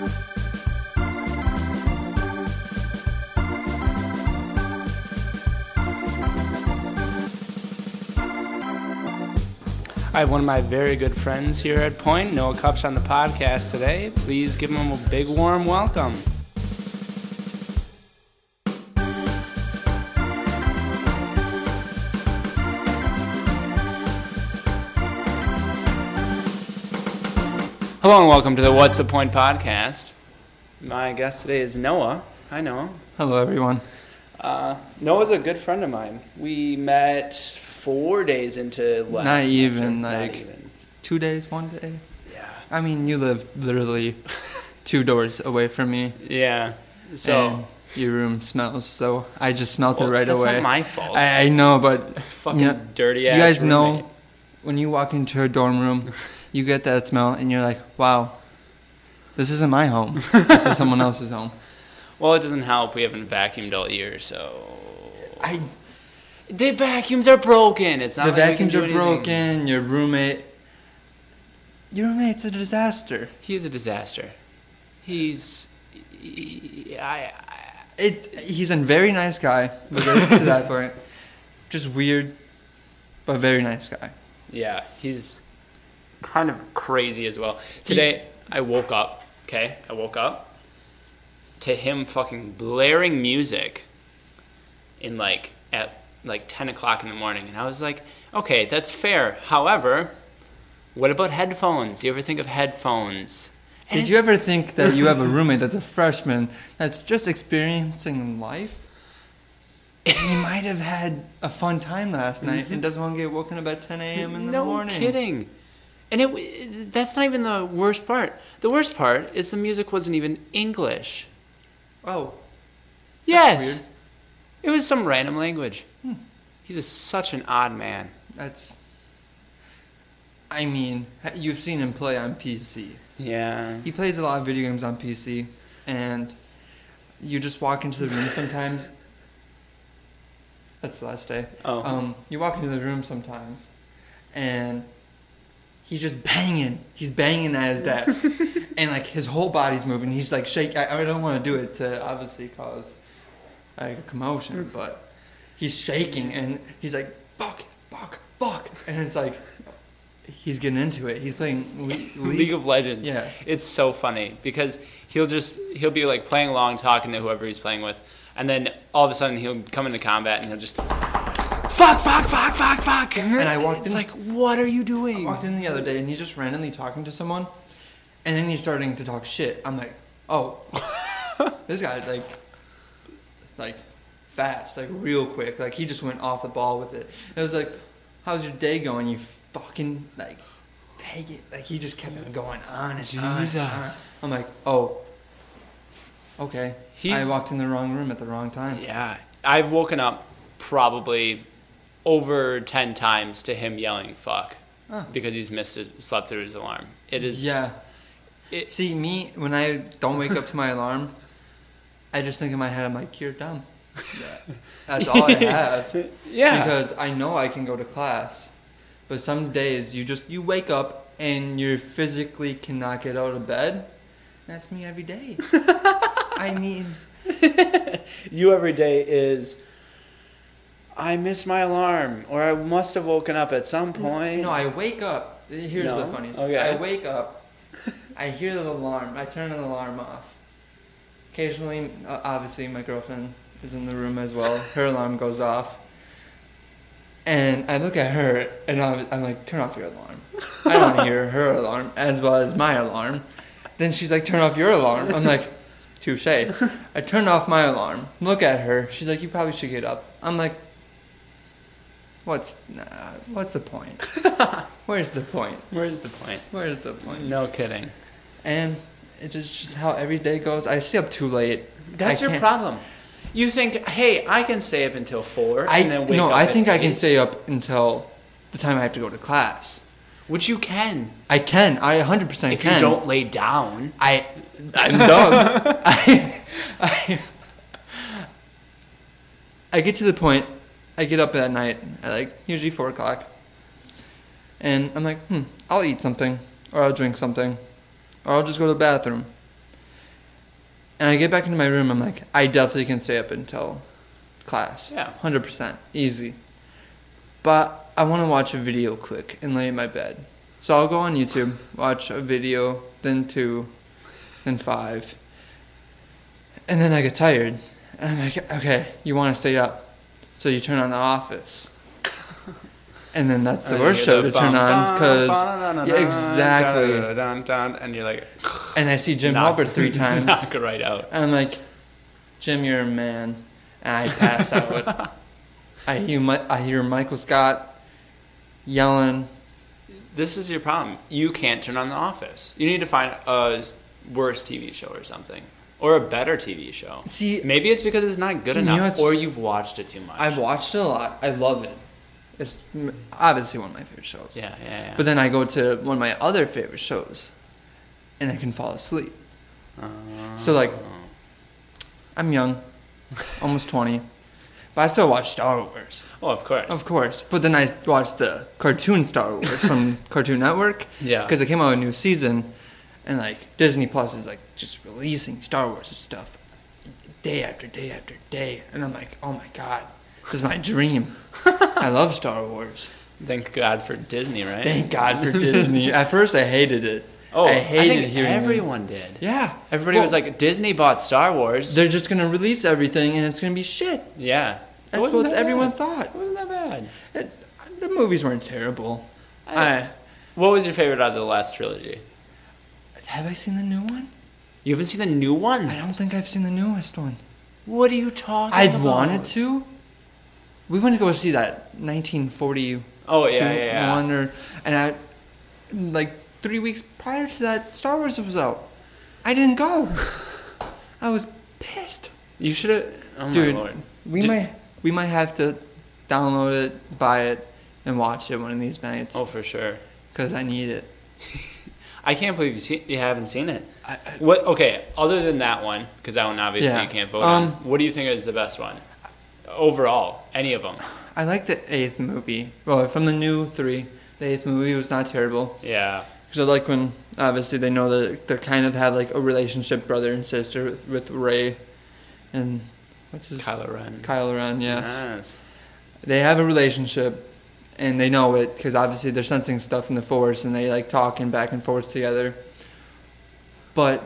I have one of my very good friends here at Point, Noah Kupsch, on the podcast today. Please give him a big warm welcome. Hello and welcome to the What's the Point podcast. My guest today is Noah. Hi, Noah. Hello, everyone. Uh, Noah's a good friend of mine. We met four days into last Not semester. even, Not like- even. Two days, one day. Yeah. I mean, you live literally two doors away from me, Yeah. So and your room smells. So I just smelt Well, it right that's away. not my fault. I, I know, but fucking you know, dirty ass. you guys know when you walk into a dorm room, you get that smell, and you're like, "Wow, this isn't my home. this is someone else's home." Well, it doesn't help. We haven't vacuumed all year, so I the vacuums are broken. It's not the like vacuums are anything. broken. Your roommate, your roommate's a disaster. He is a disaster. He's. he- I, I, It. He's a very nice guy. We'll get to that point. Just weird, but very nice guy. yeah, he's kind of crazy as well. Today, I woke up. Okay, I woke up to him fucking blaring music in like at like ten o'clock in the morning, and I was like, okay, that's fair. However, what about headphones? You ever think of headphones? And Did you ever think that you have a roommate that's a freshman that's just experiencing life? He might have had a fun time last night and mm-hmm. doesn't want to get woken up at 10 a.m. in the no morning. kidding. And it, that's not even the worst part. The worst part is the music wasn't even English. Oh, Yes. It was some random language. Hmm. He's a, such an odd man. that's. I mean, you've seen him play on PC. Yeah. He plays a lot of video games on PC, and you just walk into the room sometimes. That's the last day. Oh. Um, you walk into the room sometimes, and he's just banging. He's banging at his desk, and like his whole body's moving. He's like shake. I, I don't want to do it to obviously cause like a commotion, mm. but he's shaking, and he's like fuck, fuck, fuck, and it's like he's getting into it. He's playing Le- League of Legends. Yeah. It's so funny because he'll just he'll be like playing along, talking to whoever he's playing with, and then all of a sudden he'll come into combat and he'll just fuck, fuck, fuck, fuck, fuck. And I walked in. It's in- like, what are you doing? I walked in the other day and he's just randomly talking to someone, and then he's starting to talk shit. I'm like, oh, this guy's like, like, fast, like real quick. Like he just went off the ball with it. And It was like, how's your day going? You fucking like, take it. Like he just kept going on and on and on. Jesus. I'm like, oh, okay. I walked in the wrong room at the wrong time. Yeah, I've woken up probably over ten times to him yelling "fuck" because he's missed his, slept through his alarm. It is Yeah. It, See, me, when I don't wake up to my alarm, I just think in my head, I'm like, you're dumb. That's all I have. yeah, Because I know I can go to class. But some days you just, you wake up and you physically cannot get out of bed. That's me every day. I mean, you every day is. I missed my alarm, or I must have woken up at some point. no, I wake up. Here's No? the funniest. Okay. I wake up, I hear the alarm, I turn the alarm off. Occasionally, uh, obviously, my girlfriend is in the room as well. Her alarm goes off. And I look at her and I'm, I'm like, turn off your alarm. I don't want to hear her alarm as well as my alarm. Then she's like, turn off your alarm. I'm like, touche. I turn off my alarm. Look at her. She's like, you probably should get up. I'm like, what's, nah, what's the point? Where's the point? Where's the point? Where's the point? No kidding. And it's just, how every day goes. I stay up too late. That's I your can't- problem. You think, hey, I can stay up until four I and then wake no, up I at think I can eight. stay up until the time I have to go to class. Which you can I can. I 100% if can. you don't lay down. I I'm dumb. I, I I get to the point. I get up at night at like usually four o'clock, and I'm like, hmm, I'll eat something, or I'll drink something, or I'll just go to the bathroom. And I get back into my room. I'm like, I definitely can stay up until class. Yeah. Hundred percent, easy. But I want to watch a video quick and lay in my bed. So I'll go on YouTube, watch a video, then two, then five, and then I get tired. And I'm like, okay, you want to stay up, so you turn on The Office. And then that's the And worst show to turn on because yeah, exactly. And you're like, And I see Jim knock- Halpert three times. Knock it right out. And I'm like, Jim, you're a man. And I pass out. I hear, I hear Michael Scott yelling. This is your problem. You can't turn on The Office. You need to find a worse TV show or something, or a better TV show. See, Maybe it's because it's not good enough, or you've watched it too much. I've watched it a lot. I love it. It's obviously one of my favorite shows. yeah, yeah, yeah. But then I go to one of my other favorite shows, and I can fall asleep. Uh, So, like, I'm young, almost 20, but I still watch Star Wars. oh, of course. Of course. But then I watched the cartoon Star Wars from Cartoon Network. Yeah. Because it came out a new season, and like Disney Plus is like just releasing Star Wars stuff day after day after day, and I'm like, oh my god, this is my dream. I love Star Wars. Thank God for Disney, right? Thank God for Disney. At first, I hated it. Oh, I hated think hearing everyone did. Yeah. Everybody Well, was like, Disney bought Star Wars. they're just gonna release everything, and it's gonna be shit. Yeah. That's what that everyone bad. thought. It wasn't that bad. It, the movies weren't terrible. I- I, What was your favorite out of the last trilogy? Have I seen the new one? You haven't seen the new one? I don't think I've seen the newest one. What are you talking I've about? wanted to. We went to go see that 1941 Oh, yeah, yeah, yeah. or, and I, like three weeks prior to that, Star Wars was out. I didn't go. I was pissed. You should have. Oh, Dude, my lord. We Did- might we might have to download it, buy it, and watch it one of these nights Oh, for sure. because I need it. I can't believe you, see, you haven't seen it. I, I, What? Okay, other than that one, because that one obviously Yeah. you can't vote Um, on. What do you think is the best one? Overall, any of them? I like the eighth movie. Well, from the new three, the eighth movie was not terrible. Yeah. Because I like when obviously they know that they kind of have like a relationship, brother and sister with, with Rey, and what's his Kylo Ren. Kylo Ren. Yes, Yes. they have a relationship, and they know it because obviously they're sensing stuff in the forest and they like talking back and forth together. But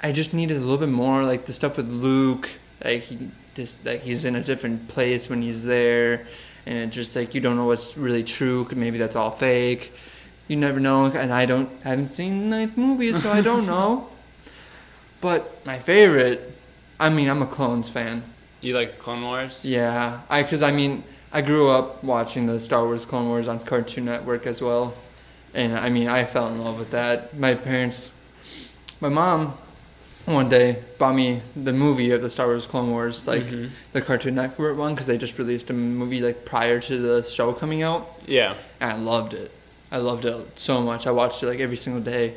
I just needed a little bit more, like the stuff with Luke, like he just like he's in a different place when he's there, and it just like you don't know what's really true. Maybe that's all fake. You never know, and I don't I haven't seen the ninth movie, so I don't know. But my favorite, I mean, I'm a Clones fan. You like Clone Wars? Yeah, I because I mean I grew up watching the Star Wars Clone Wars on Cartoon Network as well, and I mean I fell in love with that. My parents, my mom, one day bought me the movie of the Star Wars Clone Wars, like Mhm. the Cartoon Network one, because they just released a movie like prior to the show coming out, Yeah. and I loved it. I loved it so much. I watched it like every single day,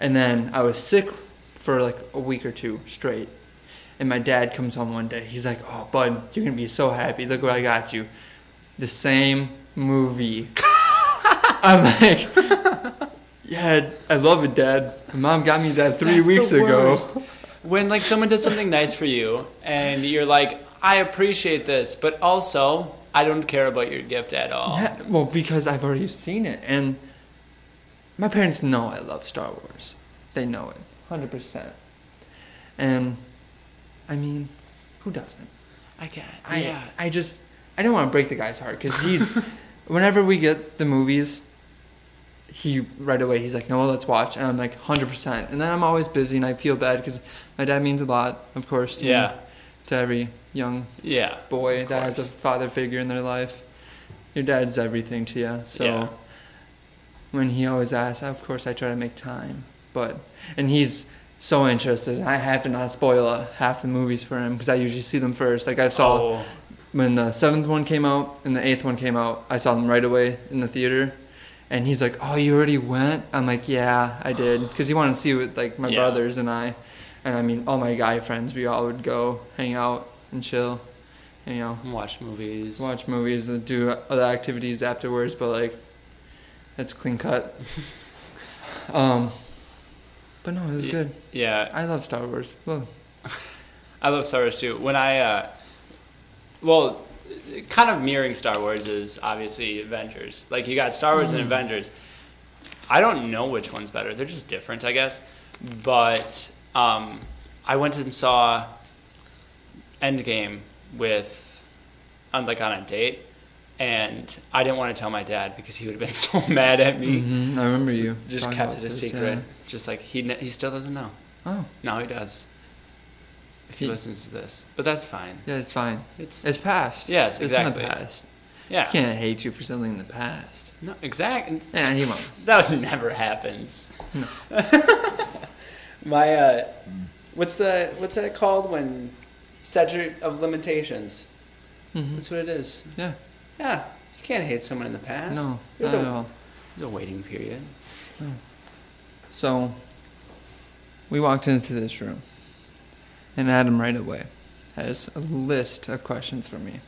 and then I was sick for like a week or two straight. And my dad comes home one day. He's like, "Oh, bud, you're gonna be so happy. Look what I got you. The same movie." I'm like, "Yeah, I love it, Dad. My mom got me that three That's weeks ago." When like someone does something nice for you, and you're like, I appreciate this, but also I don't care about your gift at all. Yeah, well, because I've already seen it, and my parents know I love Star Wars. They know it, hundred percent. And I mean, who doesn't? I get. I yeah. I just I don't want to break the guy's heart because he, whenever we get the movies, he right away he's like, no, let's watch, and I'm like, hundred percent. And then I'm always busy, and I feel bad because my dad means a lot, of course, to me, Yeah. to every young Yeah. boy that has a father figure in their life. Your dad's everything to you. So Yeah. when he always asks, of course I try to make time. But and he's so interested. I have to not spoil half the movies for him because I usually see them first. Like I saw Oh, when the seventh one came out and the eighth one came out, I saw them right away in the theater. And he's like, "Oh, you already went?" I'm like, "Yeah, I did," because he wanted to see it with like my Yeah. brothers and I, and I mean all my guy friends. We all would go hang out and chill, and, you know, watch movies. watch movies and do other activities afterwards. But like, it's clean cut. um, But no, it was good. Yeah, I love Star Wars. Well, I love Star Wars too. When I, uh, well, kind of mirroring Star Wars is obviously Avengers. Like you got Star Wars and Avengers. I don't know which one's better. They're just different, I guess. But um, I went and saw Endgame with, on like on a date, and I didn't want to tell my dad because he would have been so mad at me. mhm, I remember So you. just kept it a this, secret. yeah. Just like he ne- he still doesn't know. Oh, Now he does. If he He- listens to this, but that's fine. yeah, it's fine. It's It's past. Yes, It's in exactly. the past. yeah. He can't hate you for something in the past. No, exactly. Yeah, he won't. That never happens. No. My uh, what's the what's that called when statute of limitations? Mhm. That's what it is. Yeah. Yeah, you can't hate someone in the past. No, there's not a at all. there's a waiting period. So, we walked into this room, and Adam right away has a list of questions for me.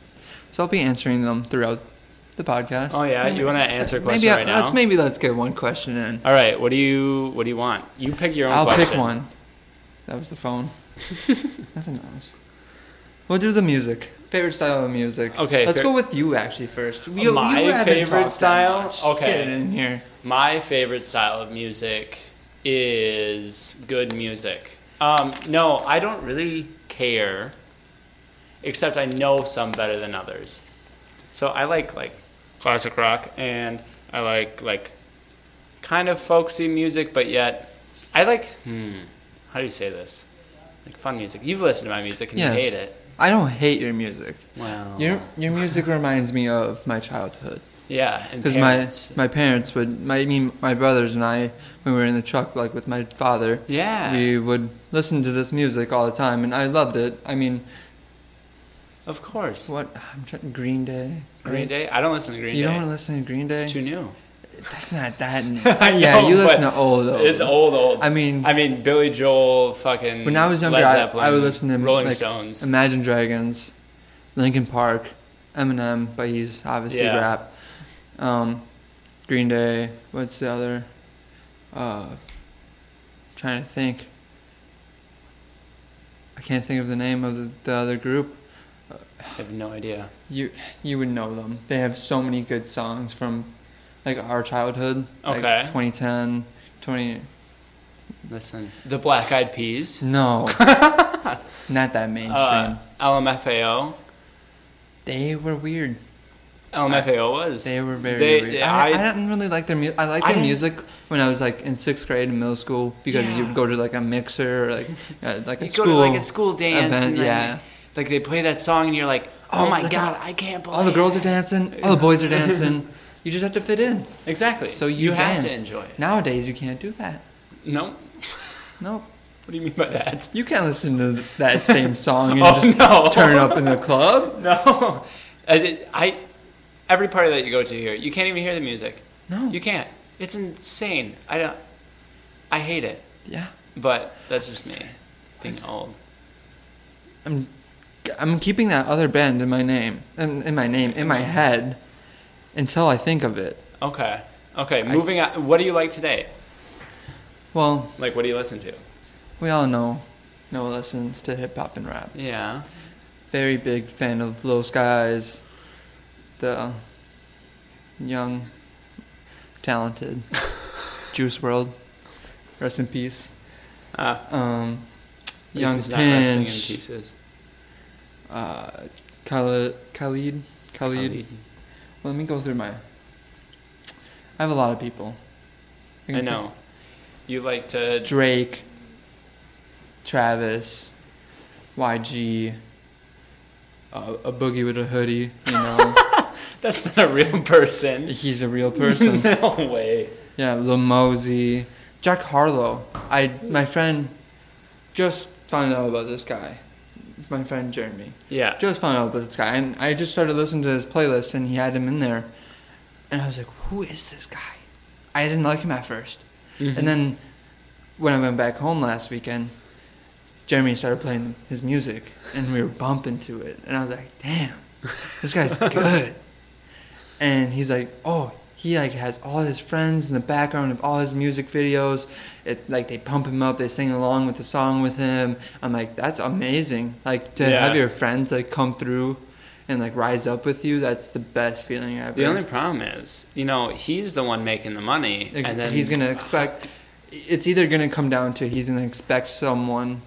So I'll be answering them throughout the podcast. Oh yeah, you want to answer a maybe question I- right now? let's maybe let's get one question in. All right, what do you what do you want? You pick your own I'll question. pick one. That was the phone. Nothing else. We'll do the music. Favorite style of music. Okay, Let's fair- go with you actually first. You, My you favorite style? Okay. Get it in here. My favorite style of music is good music. Um, no, I don't really care, except I know some better than others. So I like like classic rock, and I like like kind of folksy music, but yet I like hmm, how do you say this? Like fun music. You've listened to my music and Yes. you hate it. I don't hate your music. Wow. Your your music reminds me of my childhood. yeah, Because my parents. my parents would my I mean my brothers and I when we were in the truck like with my father yeah, we would listen to this music all the time and I loved it. I mean of course. what I'm trying Green Day. Green right? Day. I don't listen to Green you Day. You don't want to listen to Green Day? It's too new. That's not that. I yeah, know, you listen to old though. It's old, old. I mean, I mean, Billy Joel, fucking. when I was younger, I, I would listen to Rolling like, Stones. Imagine Dragons, Linkin Park, Eminem, but he's obviously Yeah. rap. Um, Green Day. What's the other? Uh, trying to think. I can't think of the name of the, the other group. I have no idea. You you would know them. They have so many good songs from like our childhood. Okay. Like 2010, 20. Listen, the Black Eyed Peas, No. not that mainstream. uh, LMFAO. they were weird. LMFAO was. They were very They- weird. I- I, I, didn't really like their music. I liked I their didn't- music when I was like in sixth grade in middle school because Yeah. you'd go to like a mixer or like uh, like a You school go to like a school dance, event. and then, yeah. like they play that song, and you're like, "Oh, Oh, my god, all- I can't believe." All the girls are dancing. All the boys are dancing. You just have to fit in. Exactly. So you, have dance. to enjoy it. Nowadays you can't do that. No. Nope. What do you mean by that? You can't listen to that same song and Oh, just no. turn up in the club. No. I, I every party that you go to here, you can't even hear the music. No. You can't. It's insane. I don't. I hate it. yeah. But that's just me being old. I'm I'm keeping that other band in my name in, in my name in my head until I think of it. Okay. Okay. Moving on. What do you like today? Well, Like, what do you listen to? we all know Noah listens to hip hop and rap. Yeah. Very big fan of Lil Skies, the young, talented Juice WRLD. Rest in peace. Ah. Um, young he's not resting in Pinch. pieces. Uh, Khalid, Khalid, Khalid. Khalid. Well, let me go through my. I have a lot of people. I can know. You like to. Drake, Travis, YG, uh, a boogie with a hoodie. You know, That's not a real person. he's a real person. no way. Yeah, Lil Mosey, Jack Harlow. I my friend just found out about this guy. My friend Jeremy. Yeah. just found out about this guy, and I just started listening to his playlist, and he had him in there, and I was like, "Who is this guy?" I didn't like him at 1st Mhm. and then when I went back home last weekend, Jeremy started playing his music, and we were bumping to it, and I was like, "Damn, this guy's good." and he's like, "Oh, he like has all his friends in the background of all his music videos. It like they pump him up, they sing along with the song with him. I'm like, that's amazing. Like to Yeah. have your friends like come through and like rise up with you. That's the best feeling ever. The only problem is, you know, he's the one making the money, Ex- and then he's gonna expect. It's either gonna come down to he's gonna expect someone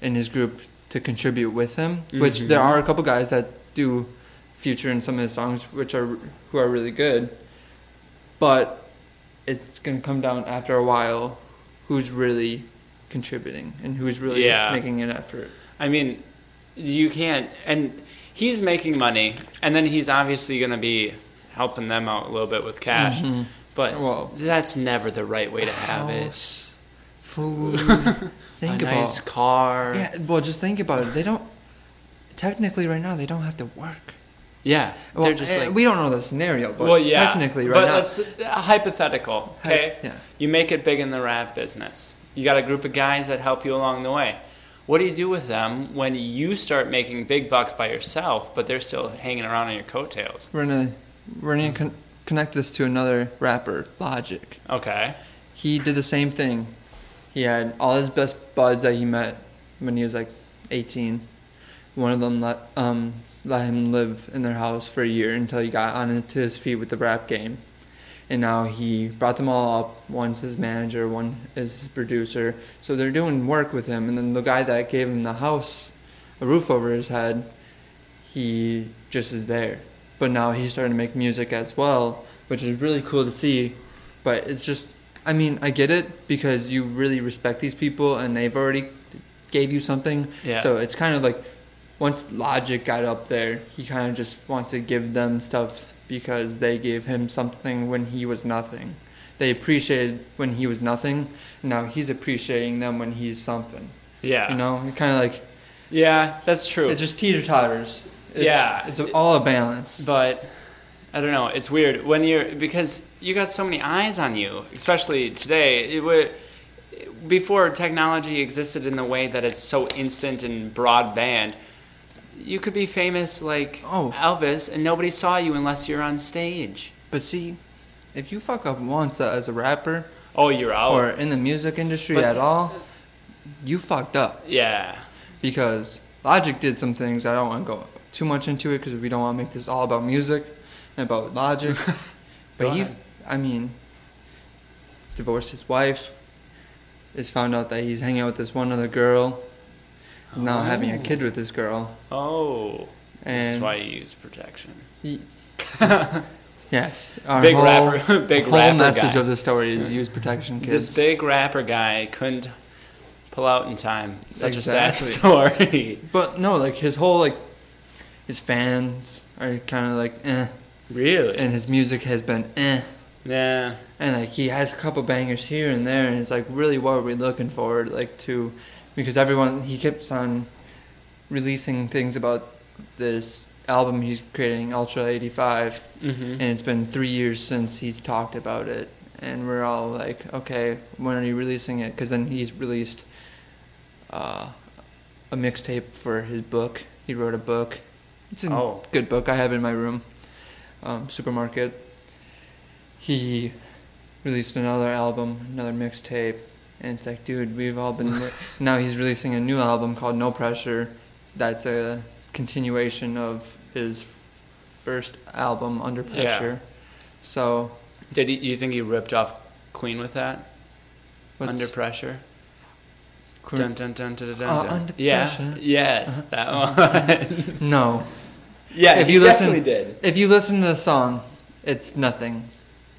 in his group to contribute with him, which Mhm. there are a couple guys that do feature in some of his songs, which are who are really good. But it's gonna come down after a while, who's really contributing and who's really Yeah. making an effort. I mean, you can't. And he's making money, and then he's obviously going to be helping them out a little bit with cash. Mhm. But Well- that's never the right way to have it. House, food. a think nice about car. Yeah, well, just think about it. They don't. Technically, right now, they don't have to work. Yeah, Well, they're just eh, like. we don't know the scenario, but well, yeah. technically, right but now, let's uh, hypothetical. Hy- Okay, yeah. you make it big in the rap business. You got a group of guys that help you along the way. What do you do with them when you start making big bucks by yourself, but they're still hanging around on your coattails? we're gonna we're gonna con- connect this to another rapper, Logic. Okay. He did the same thing. He had all his best buds that he met when he was like 18. One of them let um let him live in their house for a year until he got onto his feet with the rap game. And now he brought them all up. One's his manager, one is his producer. So they're doing work with him. And then the guy that gave him the house, a roof over his head, he just is there. But now he's starting to make music as well, which is really cool to see. But it's just, I mean, I get it because you really respect these people and they've already gave you something. Yeah. So it's kind of like once Logic got up there, he kind of just wants to give them stuff because they gave him something when he was nothing. They appreciated when he was nothing. Now he's appreciating them when he's something. Yeah. You know, it's kind of like Yeah, that's true. it's just teeter totters. Yeah. it's all a balance. but I don't know. It's weird when you're because you got so many eyes on you, especially today. It would before technology existed in the way that it's so instant and broadband. You could be famous like Oh. Elvis, and nobody saw you unless you're on stage. But see, if you fuck up once uh, as a rapper Oh, you're out. or in the music industry But- at all, you fucked up. yeah, because Logic did some things. I don't want to go too much into it because we don't want to make this all about music and about Logic. but he. I mean, divorced his wife. Is found out that he's hanging out with this one other girl. Now having a kid with this girl. Oh, this is why you use protection. he, yes, our Big whole, rapper- big whole rapper message guy. of the story is use protection, kids. This big rapper guy couldn't pull out in time. Such Exactly. a sad story. But no, like his whole like, his fans are kind of like eh, really? and his music has been eh. yeah. and like he has a couple bangers here and there and it's like really what are we looking forward like to because everyone he keeps on releasing things about this album he's creating ultra 85 Mm-hmm. and it's been three years since he's talked about it. And we're all like okay when are you releasing it? Because then he's released uh, a mixtape for his book. He wrote a book. It's a Oh. good book i have in my room um, supermarket. He released another album another mixtape and it's like dude we've all been now he's releasing a new album called no pressure that's a continuation of his first album under Pressure. Yeah. so Did he, you think he ripped off Queen with that? Under pressure. Dun, dun, dun, Uh. Under yeah. Pressure. Uh-huh. Yes, that one. no yeah, If he you listen- did. if you listen to the song it's nothing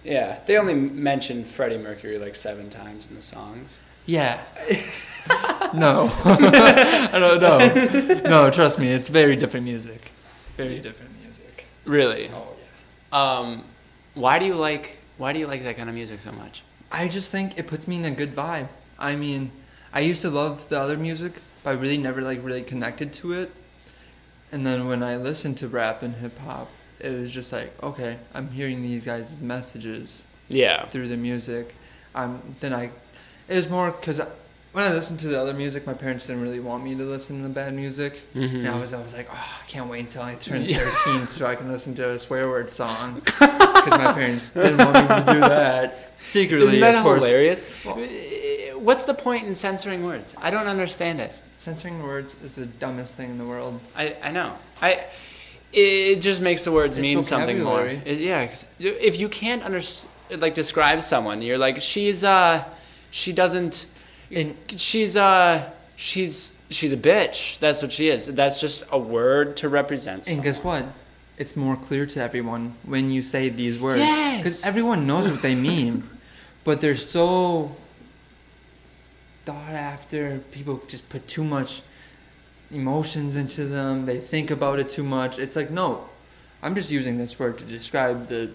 Yeah, they only mentioned Freddie Mercury like seven times in the songs. yeah no i don't know no trust me it's very different music very different music Really? oh yeah Um, why do you like Why do you like that kind of music so much? I just think it puts me in a good vibe. I mean, I used to love the other music, but I really never like really connected to it. And then when I listened to rap and hip hop, it was just like, okay, I'm hearing these guys' messages Yeah. through the music. Um, then I, it was more because when I listened to the other music, my parents didn't really want me to listen to the bad music. Mhm. And I was, I was like, oh, I can't wait until I turn Yeah. 13 so I can listen to a swear word song. Because my parents didn't want me to do that. Secretly, Isn't that of course. hilarious? Well- What's the point in censoring words? I don't understand it. Censoring words is the dumbest thing in the world. I, I know. I it just makes the words It's mean something more. It- yeah, if you can't under like describe someone, you're like she's uh she doesn't And she's uh she's she's a bitch. That's what she is. That's just a word to represent. And someone. guess what? It's more clear to everyone when you say these words. Yes. Because everyone knows what they mean. but they're so thought after. People just put too much emotions into them. They think about it too much. It's like, no, I'm just using this word to describe the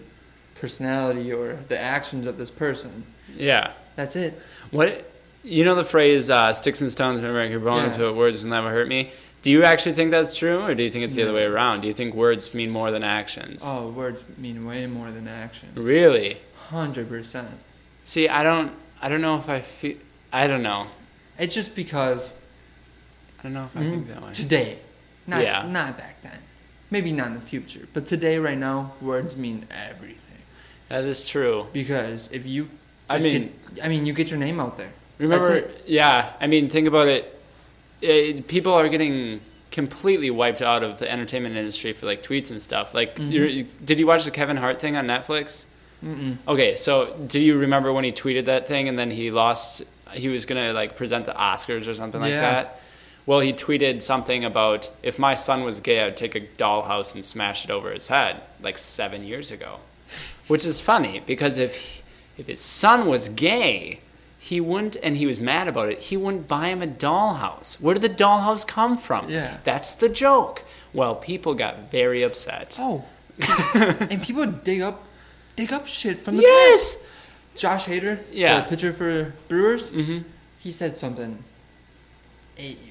personality or the actions of this person. Yeah. That's it. What you know the phrase uh, "sticks and stones may break your bones, Yeah. but words will never hurt me." Do you actually think that's true, or do you think it's the other way around? Do you think words mean more than actions? Oh, words mean way more than action. Really? 100%. See, I don't. I don't know if I feel. I don't know. It's just because I don't know if I Mm, think that way. Today, not Yeah. not back then. Maybe not in the future, but today, right now, words mean everything. That is true. Because if you, I just mean- get, I mean, you get your name out there. Remember? That's Yeah. I mean, think about it. it. People are getting completely wiped out of the entertainment industry for like tweets and stuff. Like, Mhm. you're, did you watch the Kevin Hart thing on Netflix? Mm-mm. Okay, so do you remember when he tweeted that thing and then he lost? He was gonna like present the Oscars or something like Yeah. that. Well, he tweeted something about if my son was gay, I'd take a dollhouse and smash it over his head, like seven years ago. Which is funny because if he- if his son was gay, he wouldn't, and he was mad about it. He wouldn't buy him a dollhouse. Where did the dollhouse come from? Yeah. that's the joke. Well, people got very upset. Oh, and people dig up, dig up shit from the yes. past. Josh Hader, Yeah. the pitcher for Brewers, Mm-hmm. he said something eight years ago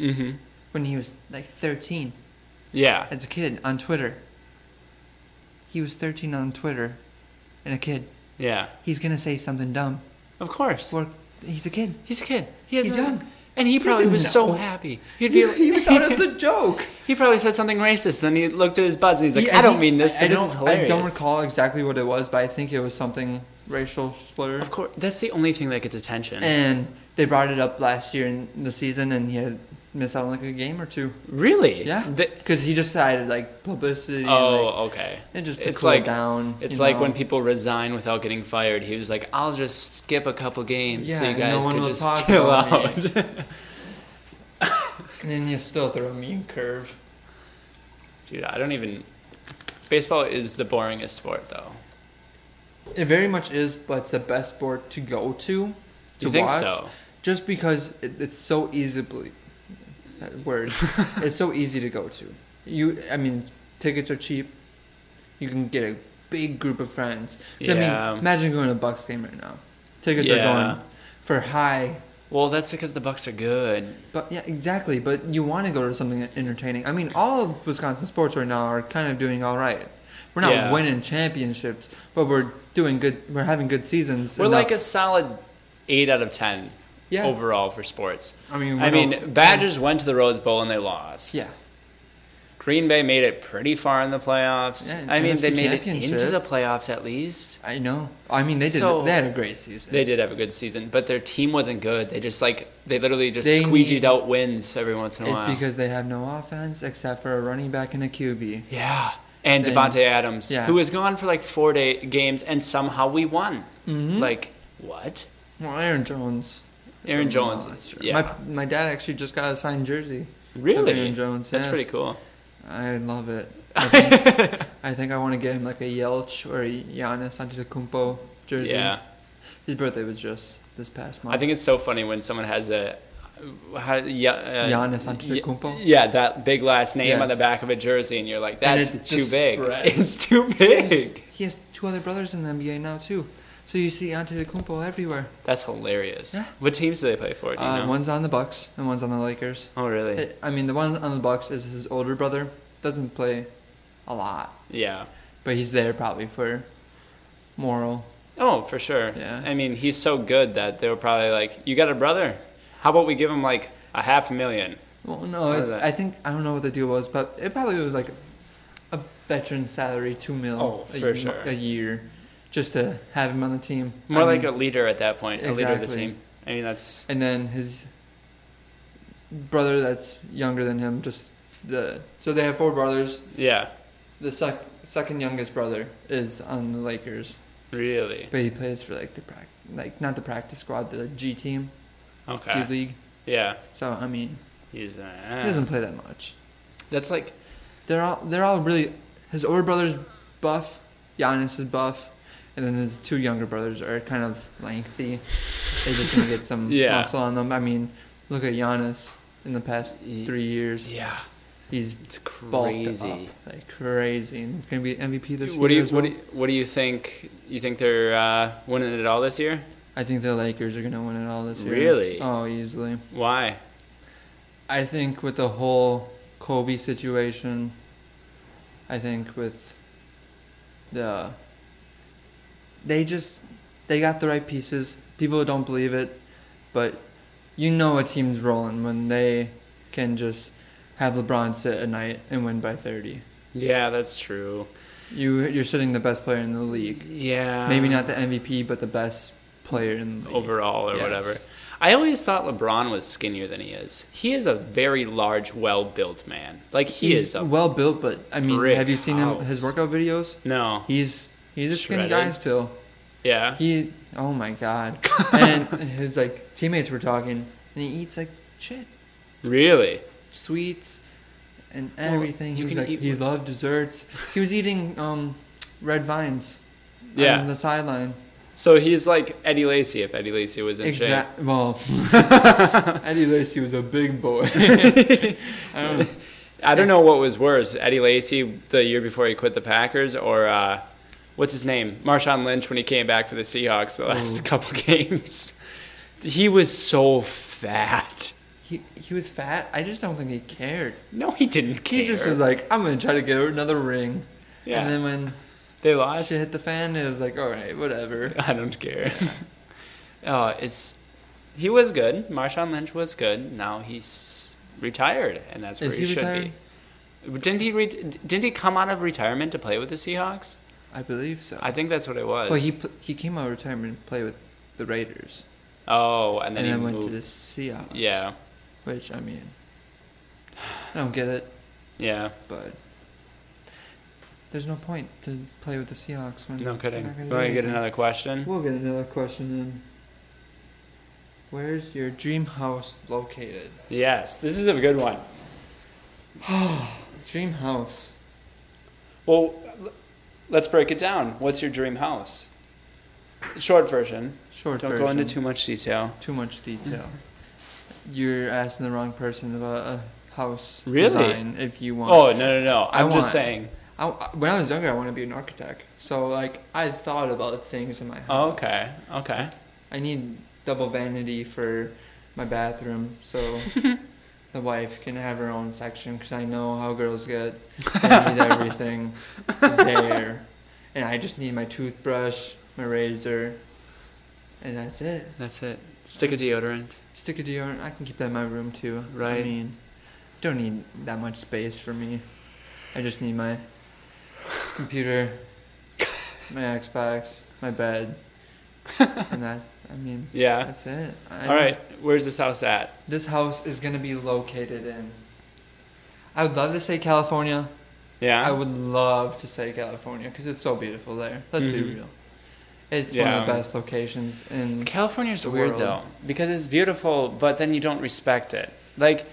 Mm-hmm. when he was like 13 Yeah. as a kid on Twitter. He was 13 on Twitter, and a kid. Yeah. He's gonna say something dumb. Of course. Or he's a kid. He's a kid. He has He's a- young. And he probably doesn't was so happy. He'd He, be he thought it was a joke. he probably said something racist. Then he looked at his buds and he's like, He- I don't mean this, I, but I this don't, is hilarious. I don't recall exactly what it was, but I think it was something racial slur. Of course, that's the only thing that gets attention. And they brought it up last year in the season, and he had missed out on like a game or two. really? Yeah, because he just decided like publicity. and, oh, like, oh, okay. and just to It's cool like down. It's like know. when people resign without getting fired. He was like, "I'll just skip a couple games so Yeah, you no guys one could just chill out." And then you still throw a mean curve. Dude, I don't even. Baseball is the boringest sport, though. It very much is, but it's the best sport to go to. To you think watch, so? Just because it, it's so easily. Uh, that Word. it's so easy to go to. You, I mean, tickets are cheap. You can get a big group of friends. 'Cause, I mean, imagine going to a Bucks game right now. Tickets Yeah. are going for high. Well, that's because the Bucks are good. But yeah, exactly. But you want to go to something entertaining. I mean, all of Wisconsin sports right now are kind of doing all right. We're not Yeah. winning championships, but we're doing good. We're having good seasons. We're enough- like a solid eight out of ten yeah. overall for sports. I mean, I mean, Badgers went to the Rose Bowl and they lost. Yeah, Green Bay made it pretty far in the playoffs. Yeah, I mean, they made it into the playoffs at least. I know. I mean, they did. So- they had a great season. They did have a good season, but their team wasn't good. They just like they literally just They squeegeed need- out wins every once in a it's while. because they have no offense except for a running back and a QB. yeah, and Davante Adams, yeah. who was gone for like four day games, and somehow we won. Mm-hmm. Like what? well, Aaron Jones. Is Aaron a Jones, monster. yeah. My my dad actually just got a signed jersey. Really? Aaron Jones. That's yes. pretty cool. I love it. I think, I think I want to get him like a Yelch or a Giannis Antetokounmpo jersey. Yeah, His birthday was just this past month. I think it's so funny when someone has a. How, yeah, uh, Giannis Antetokounmpo? Yeah, that big last name on the back of a jersey, and you're like, that's too big. spreads. It's too He has, big. he has two other brothers in the NBA now too. So you see Antetokounmpo everywhere. That's hilarious. Yeah. What teams do they play for? Do you Uh, one's on the Bucks and one's on the Lakers. oh, really? It- I mean, the one on the Bucks is his older brother. Doesn't play a lot, yeah. but he's there probably for moral. Oh, for sure. Yeah. I mean, he's so good that they were probably like, "You got a brother? How about we give him like a half a million? Well, no, it's. I think I don't know what the deal was, but it probably was like a veteran salary, two mil Oh, a, for sure. a year, just to have him on the team. More I like mean, a leader at that point, a leader of the team. I mean, that's and then his brother that's younger than him, just the so they have four brothers. yeah, The sec, second youngest brother is on the Lakers, really but he plays for like the like not the practice squad, the G team, okay. G League. Yeah, So I mean, he's uh, he doesn't play that much. That's like They're all they're all really. His older brother's buff, Giannis is buff, and then his two younger brothers are kind of lengthy. They just need to get some Yeah. muscle on them. I mean, look at Giannis in the past three years. yeah, He's it's crazy. up like crazy. And Can be MVP this What do year you as what well. do you, what do you think? You think they're uh, winning it all this year? I think the Lakers are gonna win it all this year. Really? Oh, easily. Why? I think with the whole Kobe situation, I think with the they just they got the right pieces. People don't believe it, but you know a team's rolling when they can just have LeBron sit a night and win by 30. Yeah, that's true. You you're sitting the best player in the league. Yeah, Maybe not the MVP, but the best player in the league. overall or Yes. whatever. I always thought LeBron was skinnier than he is. He is a very large, well-built man. Like he He's is well built, but I mean, have you seen him his workout videos? no. He's he's a skinny Shredded. guy still. Yeah. He oh my god. and his like teammates were talking and he eats like shit. Really? Sweets and Well, everything. you he was can like eat he what- loved desserts. He was eating um red vines Yeah. on the sideline. So he's like Eddie Lacy if Eddie Lacy was in shape. Well Eddie Lacy was a big boy. I don't I don't know what was worse, Eddie Lacy the year before he quit the Packers, or uh, what's his name, Marshawn Lynch when he came back for the Seahawks the last Ooh. couple games. He was so fat. he he was fat. I just don't think he cared. No, he didn't care. He just was like, I'm gonna try to get another ring. yeah. And then when they lost. shit hit the fan, it was like, all right, whatever. I don't care. oh, it's he was good. Marshawn Lynch was good. Now he's retired, and that's where Is he, he should be. Didn't he? Re- didn't he come out of retirement to play with the Seahawks? I believe so. I think that's what it was. well, he pl- he came out of retirement to play with the Raiders, oh, and and then then, he went moved. to the Seahawks. Yeah, Which I mean, I don't get it, yeah. but there's no point to play with the Seahawks when No kidding. not gonna Want do to get another question? We'll get another question then. Where's your dream house located? Yes, this is a good one. Dream house. Well, let's break it down. What's your dream house? Short version. Short version. Don't version. go into too much detail. Too much detail. You're asking the wrong person about a house Really? design if you want. Oh no no no! I'm just saying. I, when I was younger, I wanted to be an architect. So like, I thought about things in my house. Oh, okay okay. I need double vanity for my bathroom, so the wife can have her own section. Because I know how girls get. They need everything there, and I just need my toothbrush, my razor, and that's it. That's it. Stick a deodorant. Stick a deodorant. I can keep that in my room too. Right. I mean, don't need that much space for me. I just need my computer, my Xbox, my bed, and that. I mean, Yeah. that's it. I All right. Where's this house at? This house is gonna be located in. I would love to say California. Yeah. I would love to say California because it's so beautiful there. Let's be Mhm. real. It's one of the best locations in. California's the weird world. though because it's beautiful, but then you don't respect it. Like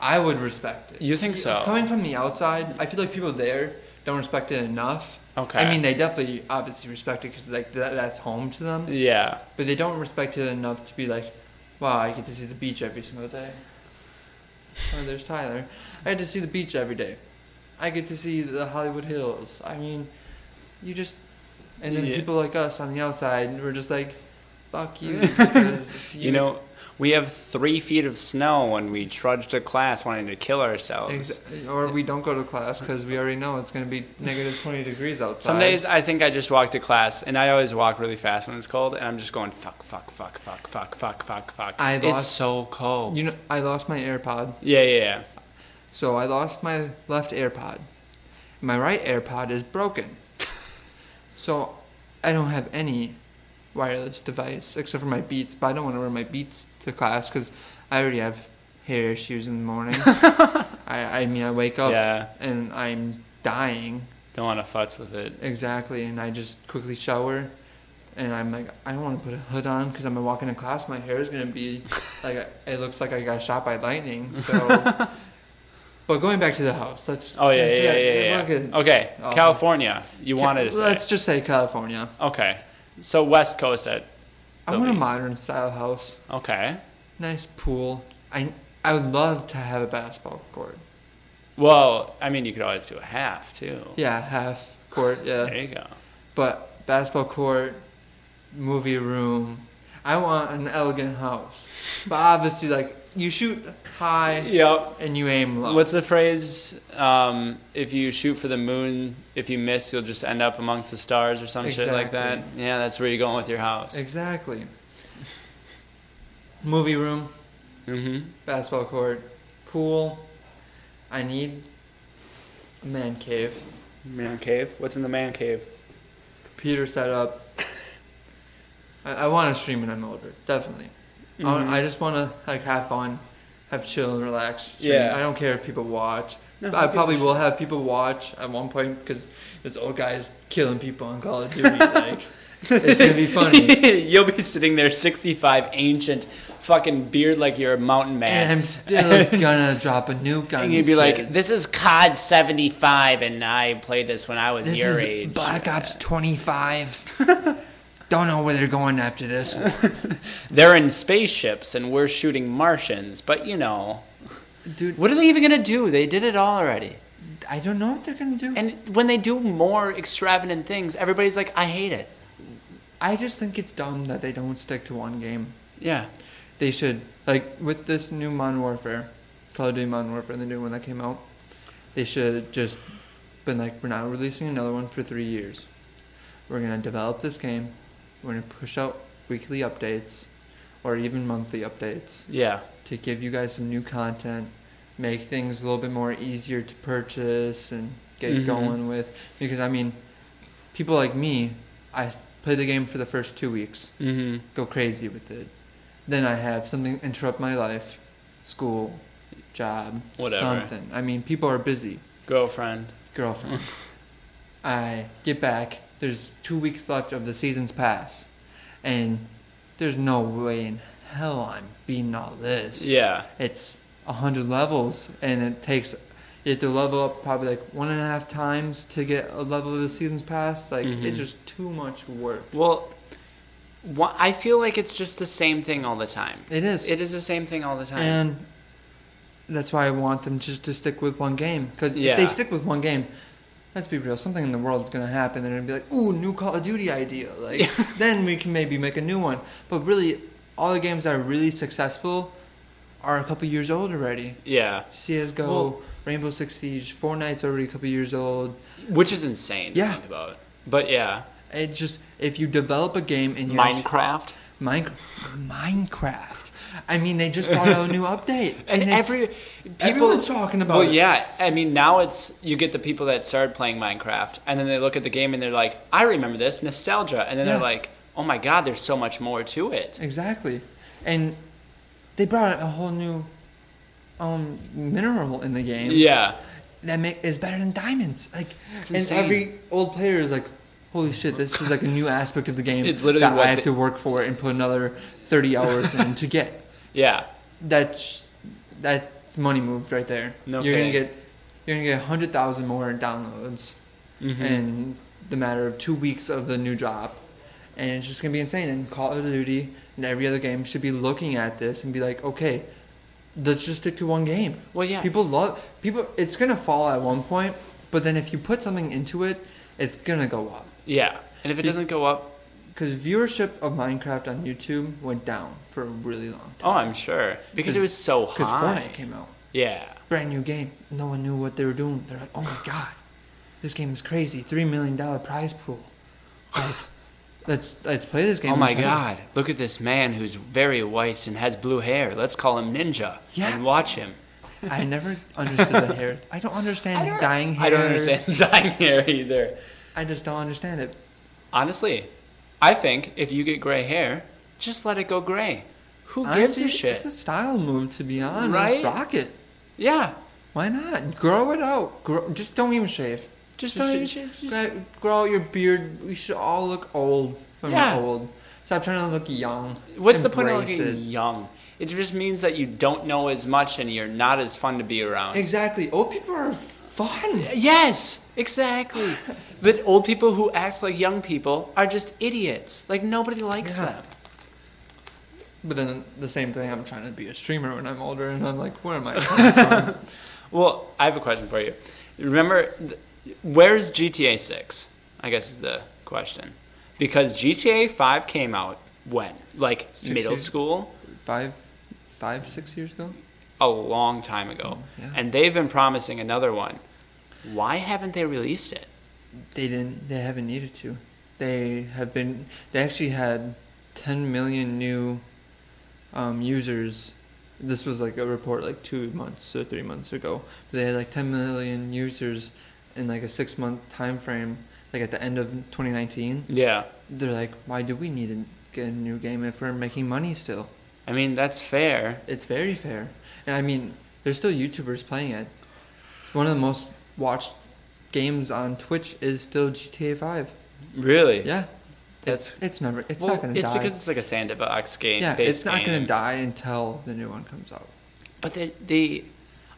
I would respect it. You think so? Coming from the outside, I feel like people there don't respect it enough. Okay. I mean, they definitely obviously respect it because like that, that's home to them, yeah. but they don't respect it enough to be like, "Wow, I get to see the beach every single day." Oh, there's Tyler. I get to see the beach every day. I get to see the Hollywood Hills. I mean, you just, and then Yeah. people like us on the outside, we're just like, "Fuck you," because You know, We have three feet of snow and we trudge to class wanting to kill ourselves. Ex- or we don't go to class because we already know it's going to be negative 20 degrees outside. Some days I think I just walk to class, and I always walk really fast when it's cold, and I'm just going fuck, fuck, fuck, fuck, fuck, fuck, fuck, fuck. I it's so cold. You know, I lost my AirPod. yeah, yeah, yeah. So I lost my left AirPod. My right AirPod is broken. So I don't have any wireless device except for my Beats, but I don't want to wear my Beats to class because I already have hair issues in the morning. I, I mean, I wake up Yeah. and I'm dying. Don't want to futz with it. Exactly, and I just quickly shower, and I'm like, I don't want to put a hood on because I'm gonna walk into class. My hair is gonna be like it looks like I got shot by lightning. So, but going back to the house, let's. Oh yeah, let's- yeah, yeah, yeah. yeah. Okay, Oh. California. You wanted to say. Let's just say California. Okay, so West Coast at. I want a modern style house, Okay. nice pool. I I would love to have a basketball court. Well, I mean, you could always do a half too. Yeah, half court. Yeah. There you go. But basketball court, movie room. I want an elegant house. But obviously, like, you shoot high Yep. and you aim low. What's the phrase? Um, if you shoot for the moon, if you miss, you'll just end up amongst the stars or some shit like that. Yeah, that's where you're going with your house. Exactly. Movie room, Mm-hmm. basketball court, pool. I need a man cave. Man cave. What's in the man cave? Computer setup. I, I want to stream when I'm older, definitely. I, want, Mhm. I just want to like have fun, have chill and relax. stream. Yeah. I don't care if people watch. No, I probably will have people watch at one point because this old guy is killing people on Call of Duty. like, it's gonna be funny. You'll be sitting there, 65, ancient, fucking beard like you're a mountain man. And I'm still gonna drop a nuke on you. And you'd these be like, "This is COD 75, and I played this when I was This your is age." Black Ops 25. Don't know where they're going after this. one. They're in spaceships, and we're shooting Martians. But you know, Dude, what are they even gonna do? They did it all already. I don't know what they're gonna do. And when they do more extravagant things, everybody's like, "I hate it." I just think it's dumb that they don't stick to one game. Yeah. They should like with this new Modern Warfare, Call of Duty Modern Warfare, the new one that came out. They should just been like, we're not releasing another one for three years. We're gonna develop this game. We're gonna push out weekly updates, or even monthly updates Yeah. to give you guys some new content, make things a little bit more easier to purchase and get Mhm. going with. Because I mean, people like me, I play the game for the first two weeks Mm-hmm. go crazy with it. Then I have something interrupt my life, school, job, Whatever. something. I mean, people are busy. Girlfriend. Girlfriend. I get back. There's two weeks left of the season's pass, and there's no way in hell I'm beating all this. Yeah. It's a hundred levels, and it takes. You have to level up probably like one and a half times to get a level of the season's pass. Like Mhm. it's just too much work. Well, I feel like it's just the same thing all the time. It is. It is the same thing all the time. And that's why I want them just to stick with one game. Because Yeah. if they stick with one game, let's be real, something in the world is going to happen. They're going to be like, ooh, new Call of Duty idea. Like, Yeah. then we can maybe make a new one. But really, all the games that are really successful are a couple years old already. yeah. CSGO, Well- Rainbow Six Siege, Fortnite's already a couple years old. Which is insane to Yeah. think about. But yeah. It's just, if you develop a game in you Minecraft. Minecraft. I mean, they just brought out a new update. And, it's- every people everyone's talking about Well, it. yeah. I mean, now it's you get the people that started playing Minecraft, and then they look at the game and they're like, "I remember this nostalgia," and then Yeah. they're like, "Oh my god, there's so much more to it." Exactly, and they brought a whole new um mineral in the game Yeah. that make, is better than diamonds. Like, It's and insane. every old player is like, "Holy shit, this is like a new aspect of the game It's literally that I have to work for and put another thirty hours in to get." Yeah. That's that's money moves right there. No you're gonna get you're gonna get hundred thousand more downloads Mhm. in the matter of two weeks of the new drop. And it's just gonna be insane. And Call of Duty and every other game should be looking at this and be like, okay, let's just stick to one game. Well, yeah. People love people. It's gonna fall at one point, but then if you put something into it, it's gonna go up. Yeah, and if it doesn't go up, because viewership of Minecraft on YouTube went down for a really long time. Oh. I'm sure because it was so hard. Because. Fortnite came out, Yeah. brand new game. No one knew what they were doing. They're like, oh my god, this game is crazy. Three million dollar prize pool. Like, let's let's play this game. Oh my God! Look at this man who's very white and has blue hair. Let's call him Ninja Yeah. and watch him. I never understood the hair. I don't understand dying hair. I don't understand dying hair either. I just don't understand it. Honestly, I think if you get gray hair, just let it go gray. Who gives Honestly, a shit? It's a style move to be honest. Right? Rock it. yeah. Why not? Grow it out. Grow, just don't even shave. Just Just don't even shave- just- grow, out your beard. We should all look old when Yeah. we're old. Stop trying to look young. What's the point of looking it. young? It just means that you don't know as much and you're not as fun to be around. Exactly. Old people are fun. Yes, exactly. but old people who act like young people are just idiots. Like nobody likes Yeah. them. But then the same thing, I'm trying to be a streamer when I'm older, and I'm like, where am I coming from? Well, I have a question for you. Remember, th- where's GTA 6? I guess is the question. Because GTA 5 came out when? Like middle years? school? Five, five, six years ago. A long time ago. Yeah. And they've been promising another one. Why haven't they released it? They didn't. They haven't needed to. They have been. They actually had 10 million new um, users. This was like a report like two months or three months ago. They had like 10 million users in like a six month time frame. Like at the end of 2019. Yeah. They're like, why do we need to get a new game if we're making money still? I mean, that's fair. It's very fair. And I mean, there's still YouTubers playing it. One of the most watched games on Twitch is still GTA 5. Really? Yeah. That's- it's, it's never it's well, not going to die. it's because it's like a sandbox game. yeah, it's not going to die until the new one comes out. But the, the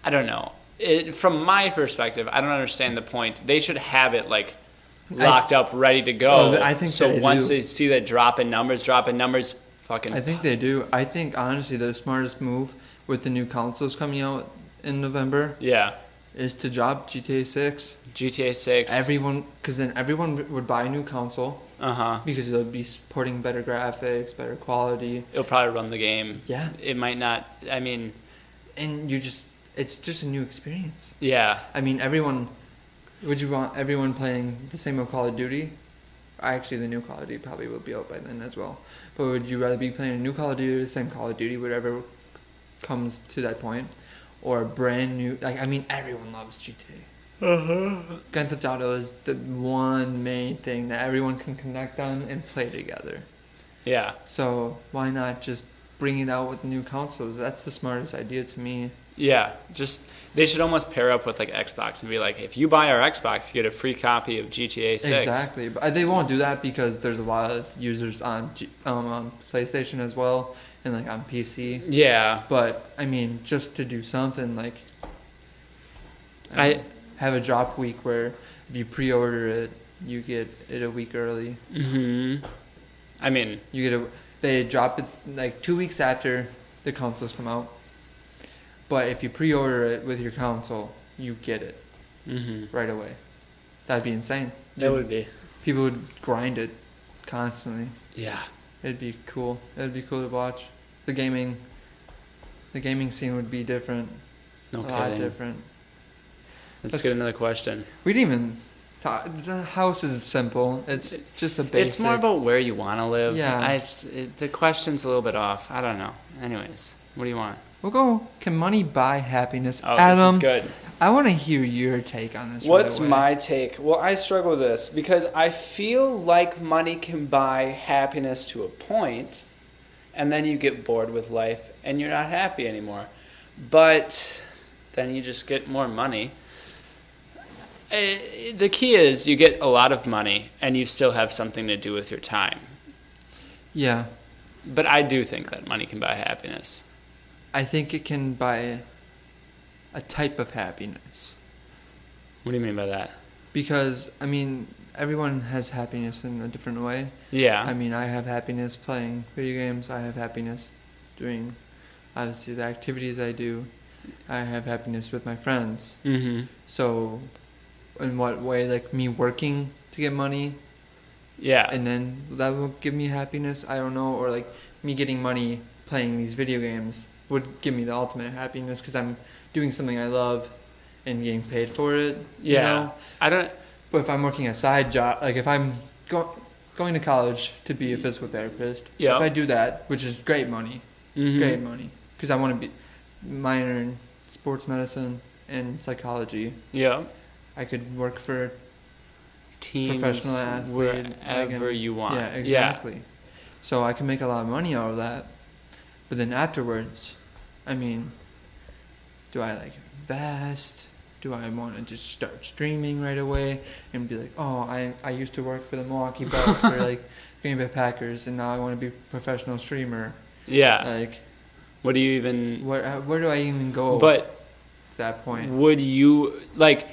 I don't know. It, from my perspective, I don't understand the point. They should have it like I- locked up, ready to go. Oh, I think so. once do. they see that drop in numbers, drop in numbers, fucking. I think they do. I think honestly the smartest move with the new consoles coming out in November yeah. is to drop GTA 6. GTA Six. Everyone cuz then everyone would buy a new console Uh huh. because it'll be supporting better graphics, better quality. It'll probably run the game. Yeah. It might not. I mean, And you just it's just a new experience. yeah. I mean, everyone. Would you want everyone playing the same old Call of Duty? Actually, the new Call of Duty probably will be out by then as well. But would you rather be playing a new Call of Duty or the same Call of Duty, whatever comes to that point, or a brand new? Like, I mean, everyone loves GTA. Uh-huh. Grand Theft Auto is the one main thing that everyone can connect on and play together. Yeah. So why not just bring it out with new consoles? That's the smartest idea to me. Yeah. Just they should almost pair up with like Xbox and be like, if you buy our Xbox, you get a free copy of GTA Six. Exactly, but they won't do that because there's a lot of users on G- um, on PlayStation as well and like on PC. Yeah. But I mean, just to do something like I- mean, have a drop week where if you pre-order it, you get it a week early. Hmm. I mean, You get a they drop it like two weeks after the consoles come out. But if you pre-order it with your console, you get it hmm right away. That'd be insane. that would be. People would grind it constantly. Yeah. It'd be cool. It'd be cool to watch. The gaming, the gaming scene would be different. No a lot different. Let's get another question. We didn't even talk. The house is simple. It's just a basic. It's more about where you want to live. Yeah. I it, the question's a little bit off. I don't know. Anyways, what do you want? We'll go. Can money buy happiness? Oh, Adam, this is good. I want to hear your take on this. right What's away. my take? Well, I struggle with this because I feel like money can buy happiness to a point, and then you get bored with life and you're not happy anymore. But then you just get more money. Eh, The key is you get a lot of money and you still have something to do with your time. Yeah, But I do think that money can buy happiness. I think it can buy a type of happiness What do you mean by that? because I mean everyone has happiness in a different way. Yeah. I mean, I have happiness playing video games. I have happiness doing, obviously, the activities I do. I have happiness with my friends. mm-hmm. So, in what way, like me working to get money, Yeah. and then that will give me happiness. I don't know, or like me getting money playing these video games would give me the ultimate happiness because I'm doing something I love and getting paid for it. you yeah. know? I don't. But if I'm working a side job, like if I'm go- going to college to be a physical therapist, Yeah. if I do that, which is great money, Mhm. great money, because I want to be minor in sports medicine and psychology. Yeah. I could work for Teams Professional athlete, wherever you want. Yeah, exactly. So I can make a lot of money out of that. But then afterwards, I mean, do I like invest? Do I want to just start streaming right away and be like, oh, I, I used to work for the Milwaukee Bucks or like Green Bay Packers and now I want to be a professional streamer? Yeah. Like, what do you even? where, uh, where do I even go But at that point? would you like?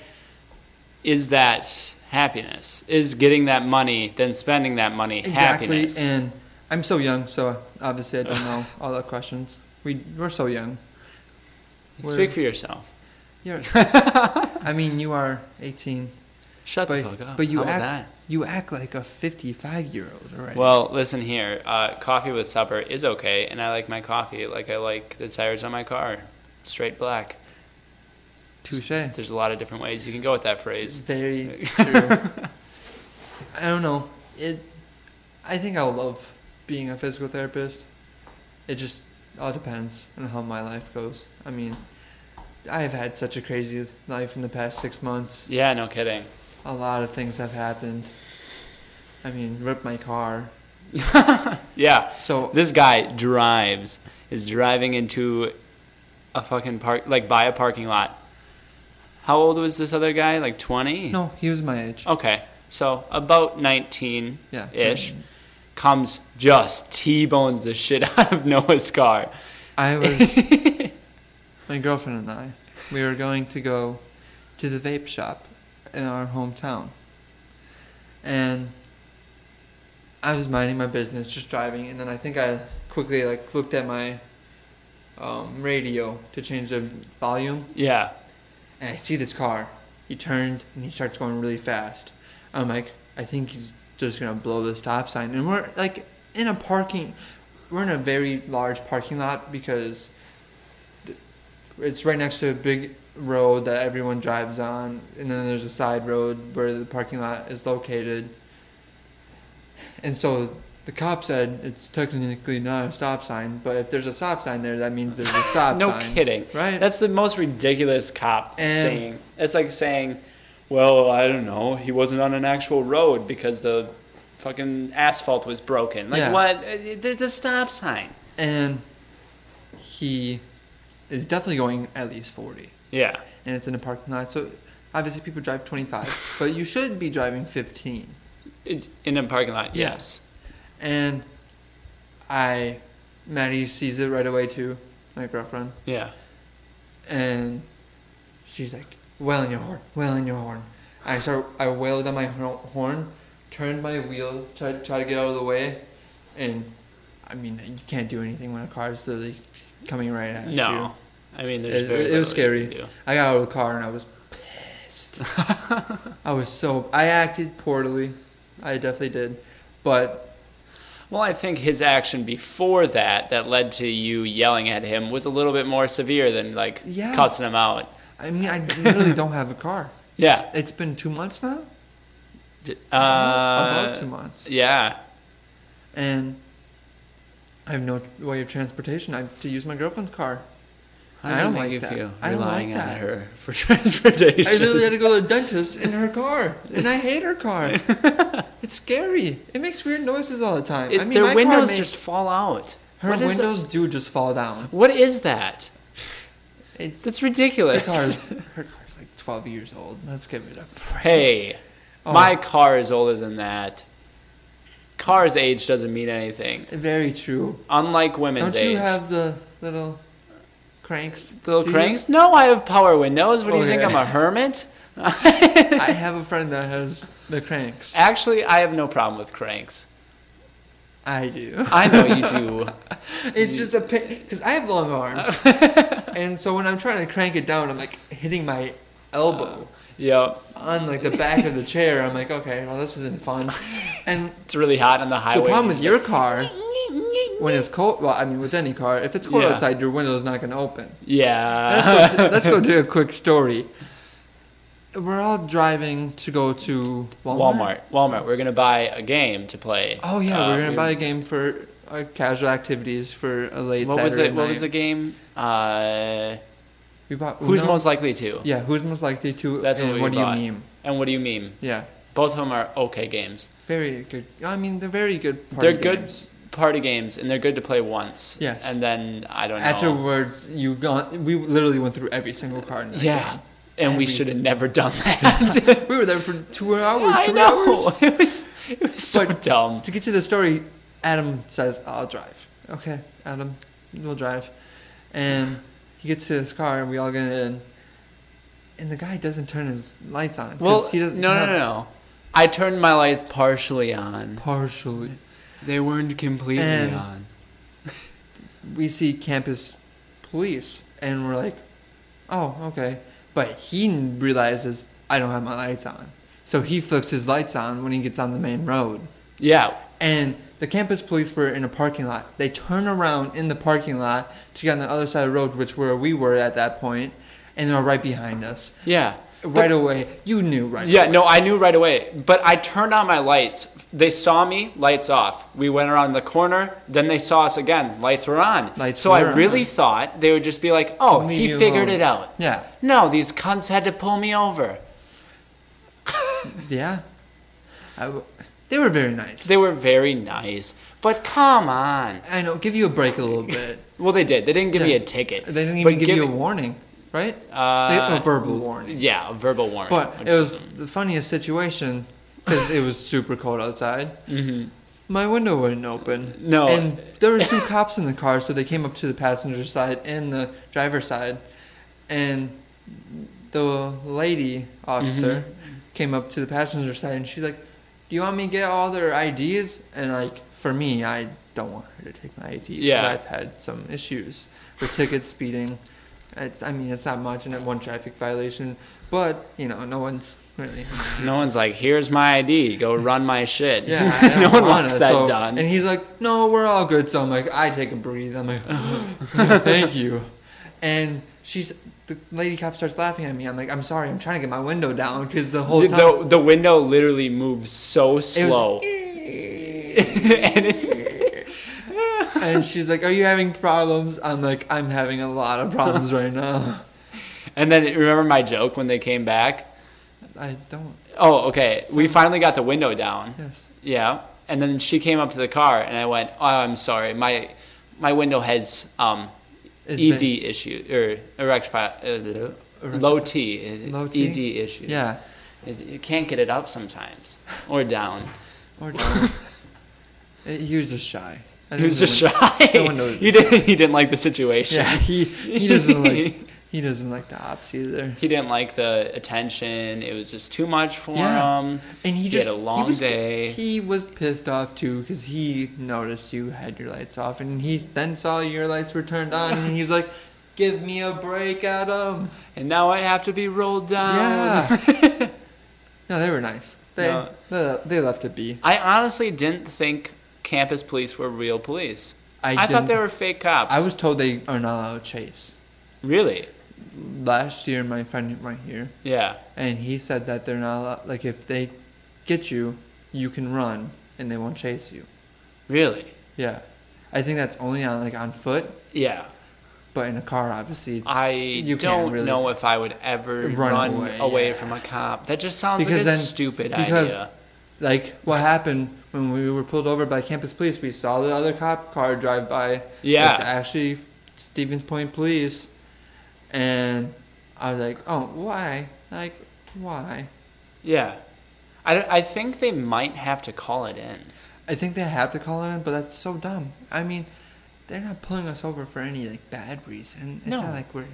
Is that happiness? Is getting that money, then spending that money, Exactly. happiness? And I'm so young, so obviously I don't know all the questions. We, we're so young. Speak we're- for yourself. You're, I mean, you are 18. Shut But, the fuck up. but you How act that? you act like a 55 year old already. Well, listen here. Uh, coffee with supper is okay, and I like my coffee like I like the tires on my car, straight black. touche. There's a lot of different ways you can go with that phrase. Very true. I don't know. It. I think I'll love being a physical therapist. It just all depends on how my life goes. I mean, I've had such a crazy life in the past six months. Yeah, no kidding. A lot of things have happened. I mean, ripped my car. Yeah, So this guy drives is driving into a fucking park like by a parking lot. How old was this other guy? Like 20? no, he was my age. Okay. So about 19 Yeah. ish comes just T-bones the shit out of Noah's car. I was my girlfriend and I. We were going to go to the vape shop in our hometown, and I was minding my business, just driving, and then I think I quickly like looked at my um, radio to change the volume, yeah. and I see this car. He turned and he starts going really fast. I'm like, I think he's just gonna blow the stop sign, and we're like in a parking. We're in a very large parking lot because it's right next to a big road that everyone drives on, and then there's a side road where the parking lot is located. And so the cop said it's technically not a stop sign, but if there's a stop sign there, that means there's a stop no sign. kidding. Right? That's the most ridiculous cop And- saying. It's like saying, "Well, I don't know. He wasn't on an actual road because the fucking asphalt was broken." Like Yeah. what? Uh, There's a stop sign. and he is definitely going at least 40 Yeah. and it's in a parking lot so obviously people drive 25 but you should be driving 15 It- In a parking lot. Yeah. Yes. and i maddie sees it right away too my girlfriend Yeah. and she's like wail in your horn wail in your horn i start i wailed on my horn turned my wheel tried try to get out of the way and i mean you can't do anything when a car is literally coming right at you No. I mean, there's It- it was scary. you can do. I got out of the car and I was pissed. I was so I acted poorly. I definitely did. But Well, I think his action before that, that led to you yelling at him, was a little bit more severe than like Yeah. cussing him out. I mean I literally don't have a car. Yeah. It's been two months now? About Uh, two months. yeah. And I have no way of transportation. I have to use my girlfriend's car. I don't like that. I don't relying like on that. her for transportation? I literally had to go to the dentist in her car. And I hate her car. it's scary. It makes weird noises all the time. It- I mean their my car windows makes, just fall out. her What windows do just fall down. What is that? It's That's Her ridiculous. car's, her car's like 12 years old. Let's give it a break. Hey, Oh. my car is older than that. Car's age doesn't mean anything. Very true. Unlike women's Don't you age. have the little cranks? The little Do you? cranks? No, I have power windows. What do you oh, think? I'm a hermit? I have a friend that has the cranks. Actually, I have no problem with cranks. I do. I know you do. It's just a pain because I have long arms, and so when I'm trying to crank it down, I'm like hitting my elbow. Yep. on like the back of the chair. I'm like, okay, well this isn't fun. And It's really hot on the highway. the problem with your car, when it's cold, well, I mean with any car, if it's cold Yeah. outside, your window's not gonna open. yeah. Let's go. To, let's go to a quick story. We're all driving to go to Walmart. Walmart. Walmart. We're gonna buy a game to play. Oh yeah, Uh, we're gonna we- buy a game for uh, casual activities for a late What was Saturday the What was the game? Uh, We bought who's most likely to? Yeah, who's most likely to? That's and what we what do you mean? And what do you mean? Yeah, Both of them are okay games. very good. I mean, they're very good. Party they're good games. party games, and they're good to play once. Yes. And then I don't know. Afterwards, you gone. We literally went through every single card. In that yeah. game. And we should have never done that. we were there for two hours. I three know. hours. It was it was so But- dumb. To get to the story, Adam says, "I'll drive." Okay, Adam, we'll drive, and he gets to his car, and we all get in, and the guy doesn't turn his lights on. Well, he doesn't no, no, no, no. I turned my lights partially on. Partially, They weren't completely And- on. we see campus police, and we're like, "Oh, okay," but he realizes I don't have my lights on, so he flicks his lights on when he gets on the main road. Yeah. And the campus police were in a parking lot. They turn around in the parking lot to get on the other side of the road, which where we were at that point, and they're right behind us. Yeah. Right away, you knew right Yeah, away. no, I knew right away. But I turned on my lights. They saw me, lights off. We went around the corner, then they saw us again, lights were on. Lights so I were really on. thought they would just be like, oh, Leave he figured alone. it out. Yeah, No, these cunts had to pull me over. yeah. I w- they were very nice. They were very nice. But come on. I know. Give you a break a little bit. Well, they did. They didn't give me a ticket. They didn't even give you a warning, right? uh, They, a verbal warning. Yeah, a verbal warning. But it was the funniest situation because it was super cold outside. Mhm. My window wouldn't open. No. And there were two cops in the car, so they came up to the passenger side and the driver's side, and the lady officer Mm-hmm. came up to the passenger side and she's like, "Do you want me to get all their IDs?" And like for me, I don't want her to take my ID. Yeah. I've had some issues with tickets, speeding. It's, I mean, it's not much, and one traffic violation, but you know, no one's really. No one's like, here's my ID. Go run my shit. Yeah, no one wants that so- done. And he's like, "No, we're all good." So I'm like, I take a breathe. I'm like, "Thank you." And she's the lady cop starts laughing at me. I'm like, "I'm sorry. I'm trying to get my window down because the whole time the, the window literally moves so slow. and and she's like, "Are you having problems?" I'm like, "I'm having a lot of problems right now." and then remember my joke when they came back? I don't. Oh, okay. We finally got the window down. Yes. Yeah. And then she came up to the car and I went, "Oh, I'm sorry. My my window has um, Is ED the- issue or erectile uh, low T, uh, Low T? ED issues. Yeah. It, you can't get it up sometimes or down. Or down. he was just shy. He was just shy. the window was he didn't. He didn't like the situation. Yeah, he he doesn't like he doesn't like the ops either. He didn't like the attention. It was just too much for Yeah. him. And he He just had a long was, day. He was pissed off too because he noticed you had your lights off, and he then saw your lights were turned on, and he's like, "Give me a break, Adam." And now I have to be rolled down. Yeah. no, they were nice. They No. they, they left it be. I honestly didn't think campus police were real police. I, I, thought they were fake cops. I was told they are not allowed to chase. really. Last year, my friend right here, Yeah. and he said that they're not allowed, like if they get you, you can run and they won't chase you. Really. Yeah, I think that's only on like on foot, Yeah. but in a car, obviously, it's, I you don't really- know if I would ever Run run, away, away, yeah. from a cop. That just sounds Because like a then- stupid because- idea. Like what happened when we were pulled over by campus police? We saw the other cop car drive by. Yeah. It's actually Stevens Point Police, and I was like, "Oh, why? Like, why?" Yeah. I, I think they might have to call it in. I think they have to call it in, but that's so dumb. I mean, they're not pulling us over for any like bad reason. It's No. not like we're.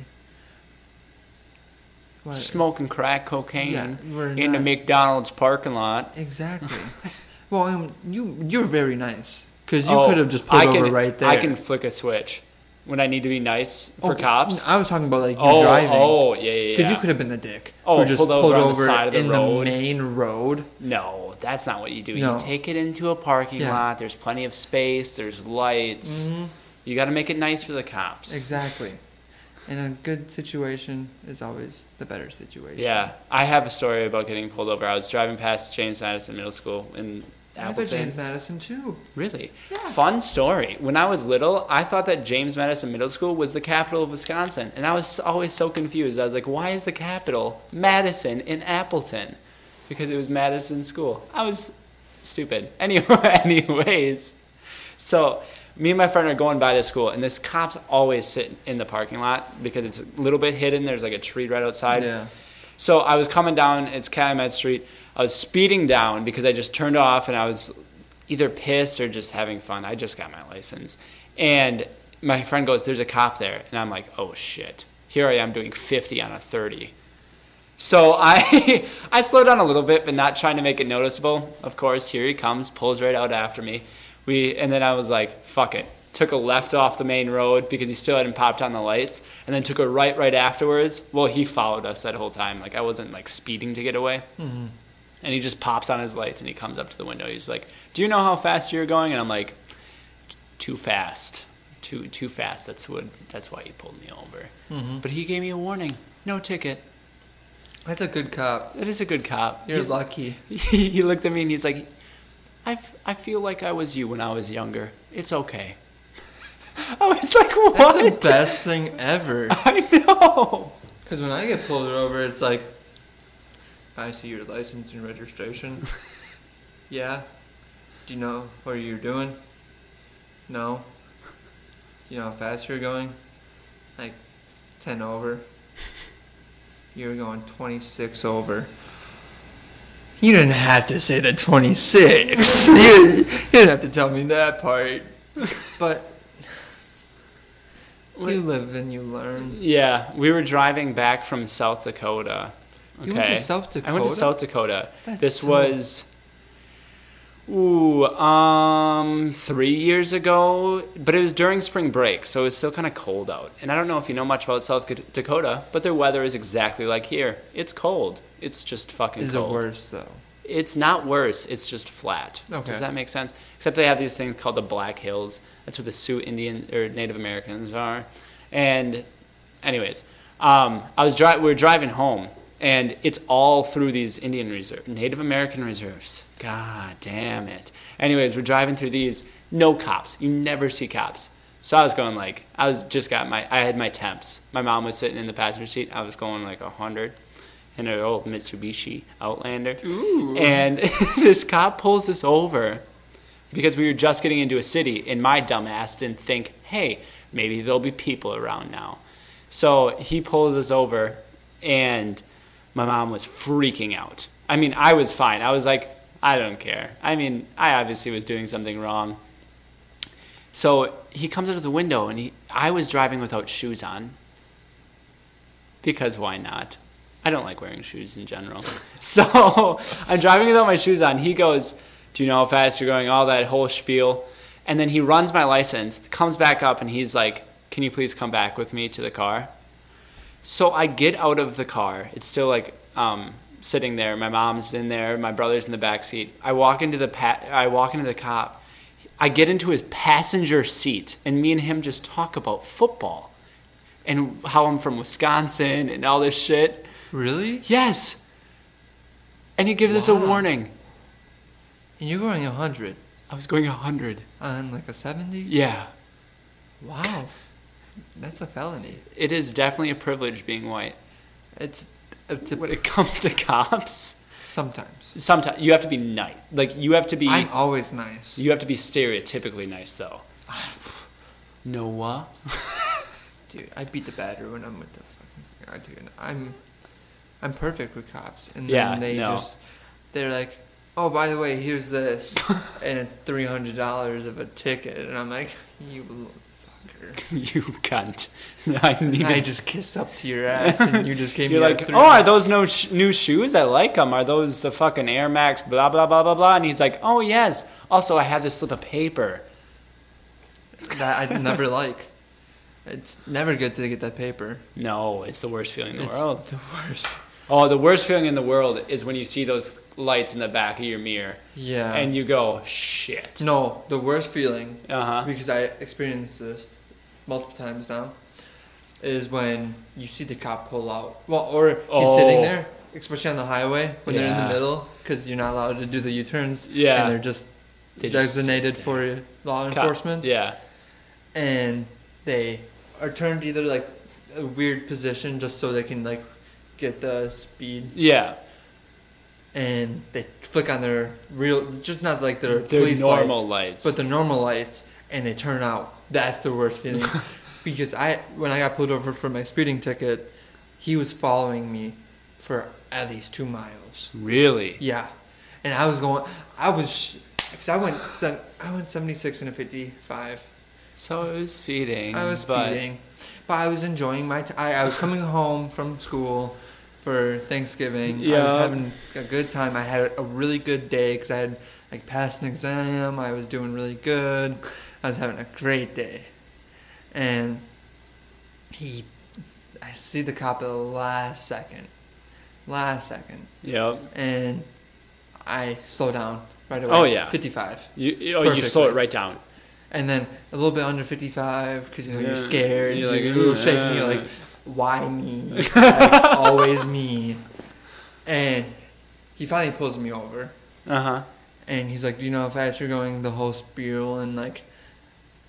What? Smoking crack cocaine Yeah, in the not- McDonald's parking lot. Exactly. well, um, you you're very nice because you Oh, could have just pulled I over can, right there. I can flick a switch. When I need to be nice for Oh, cops. I was talking about like you Oh, driving. oh, yeah, yeah, Because yeah. you could have been the dick. Oh, who just pulled over on the side of the in road. the main road. No, that's not what you do. No. You take it into a parking Yeah. lot. There's plenty of space. There's lights. Mhm. You got to make it nice for the cops. Exactly. And a good situation is always the better situation. Yeah, I have a story about getting pulled over. I was driving past James Madison Middle School in I have a James Madison too. Really? Yeah. Fun story. When I was little, I thought that James Madison Middle School was the capital of Wisconsin. And I was always so confused. I was like, why is the capital Madison in Appleton? Because it was Madison School. I was stupid. Anyway, anyways, so me and my friend are going by this school, and this cop's always sitting in the parking lot because it's a little bit hidden. There's like a tree right outside. Yeah. So I was coming down, it's Calumet Street. I was speeding down because I just turned off and I was either pissed or just having fun. I just got my license. And my friend goes, There's a cop there. And I'm like, Oh shit. Here I am doing 50 on a 30. So I, I slow down a little bit, but not trying to make it noticeable. Of course, here he comes, pulls right out after me. We, and then I was like, Fuck it. Took a left off the main road because he still hadn't popped on the lights, and then took a right right afterwards. Well, he followed us that whole time. Like I wasn't like speeding to get away. Mhm. And he just pops on his lights and he comes up to the window. He's like, "Do you know how fast you're going?" And I'm like, "Too fast, too too fast. That's what. That's why he pulled me over." hmm But he gave me a warning. No ticket. That's a good cop. That is a good cop. You're he, lucky. he, he looked at me and he's like, I, f- I feel like I was you when I was younger. It's okay. I was like, what? That's the best thing ever. I know. Because when I get pulled over, it's like, I see your license and registration. yeah. Do you know what you're doing? No. You know how fast you're going? Like 10 over. You're going 26 over. You didn't have to say the 26. you, you didn't have to tell me that part. But you live and you learn. Yeah, we were driving back from South Dakota. Okay. You went to South I went to South Dakota. That's this so- was ooh, um 3 years ago, but it was during spring break, so it was still kind of cold out. And I don't know if you know much about South Dakota, but their weather is exactly like here. It's cold. It's just fucking cold. Is it worse though? It's not worse. It's just flat. Okay. Does that make sense? Except they have these things called the Black Hills. That's where the Sioux Indian or Native Americans are. And, anyways, um, I was dri- we were driving home, and it's all through these Indian reserve, Native American reserves. God damn it. Anyways, we're driving through these. No cops. You never see cops. So I was going like I was just got my I had my temps. My mom was sitting in the passenger seat. I was going like a hundred in an old Mitsubishi Outlander. Ooh. And this cop pulls us over because we were just getting into a city, and my dumbass didn't think, hey, maybe there'll be people around now. So he pulls us over, and my mom was freaking out. I mean, I was fine. I was like, I don't care. I mean, I obviously was doing something wrong. So he comes out of the window, and he, I was driving without shoes on. Because why not? I don't like wearing shoes in general. So I'm driving without my shoes on. He goes, Do you know how fast you're going? All that whole spiel. And then he runs my license, comes back up, and he's like, Can you please come back with me to the car? So I get out of the car. It's still like um, sitting there. My mom's in there. My brother's in the back seat. I walk into the pa- I walk into the cop. I get into his passenger seat, and me and him just talk about football and how I'm from Wisconsin and all this shit. Really? Yes. And he gives us a warning. And you're going 100 I was going 100. on like a 70? Yeah. Wow. That's a felony. It is definitely a privilege being white. It's, uh, it's a, When it comes to cops, sometimes. sometimes you have to be nice. Like you have to be I'm always nice. you have to be stereotypically nice though. Noah. Dude, I beat the batter when I'm with the fucking. I'm, I'm perfect with cops, and Yeah, then they no. just, they're like, oh, by the way, here's this, and it's three hundred dollars of a ticket, and I'm like, you you cunt. I need I just kiss up to your ass, and you just gave You're like, oh, are those no sh- new shoes? I like them. Are those the fucking Air Max? Blah blah blah blah blah. And he's like, oh yes. Also, I have this slip of paper. that I never like. It's never good to get that paper. No, it's the worst feeling in the it's world. the worst. Oh, the worst feeling in the world is when you see those lights in the back of your mirror Yeah. and you go, shit. no, the worst feeling Uh huh. because I experienced this multiple times now, is when you see the cop pull out. Well, or he's Oh. sitting there, especially on the highway when they're in the middle, because you're not allowed to do the U-turns. Yeah. And they're just They designated sit for law Cop- enforcement. Yeah. And they are turned either like a weird position just so they can like get the speed, Yeah. and they flick on their real, just not like their police normal lights. lights, but the normal lights, and they turn out. That's the worst feeling. because I, when I got pulled over for my speeding ticket, he was following me for at least two miles. really? Yeah, and I was going. I was, because I went, I went seventy six and a fifty five. So it was speeding. I was but- speeding, but I was enjoying my. T- I, I was coming home from school for Thanksgiving. Yeah. I was having a good time. I had a really good day because I had like passed an exam. I was doing really good. I was having a great day, and he, I see the cop at the last second, last second, Yep. and I slow down right away. Oh, yeah. fifty five. You, you- oh, you slow it right down. And then a little bit under 55 because you know Yeah. you're scared, You're you're, like, a little shaky, you're like, why me? like, always me. And he finally pulls me over, Uh huh. and he's like, "Do you know how fast you're going?" The whole spiel, and like,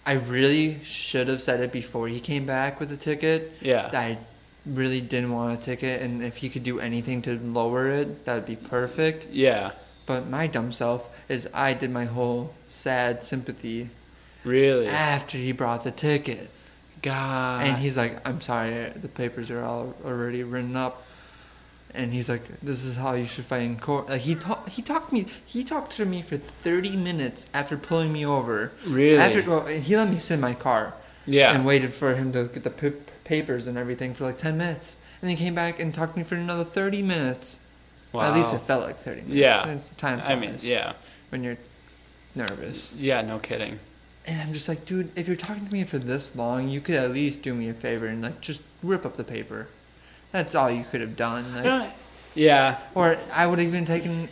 I really should have said it before he came back with the ticket. Yeah. that I really didn't want a ticket, and if he could do anything to lower it, that would be perfect. Yeah. But my dumb self is I did my whole sad sympathy Really. after he brought the ticket. God. And he's like, I'm sorry, the papers are all already written up. And he's like, this is how you should fight in court. Like he talked, he talked me, he talked to me for 30 minutes after pulling me over. Really? After well, he let me sit in my car. Yeah. And waited for him to get the p- papers and everything for like 10 minutes. And then he came back and talked to me for another 30 minutes. wow. At least it felt like 30 minutes. Yeah. Time I mean, yeah. When you're nervous. Yeah. No kidding. And I'm just like, dude, if you're talking to me for this long, you could at least do me a favor and like just rip up the paper. That's all you could have done. Like, Yeah. or I would have even taken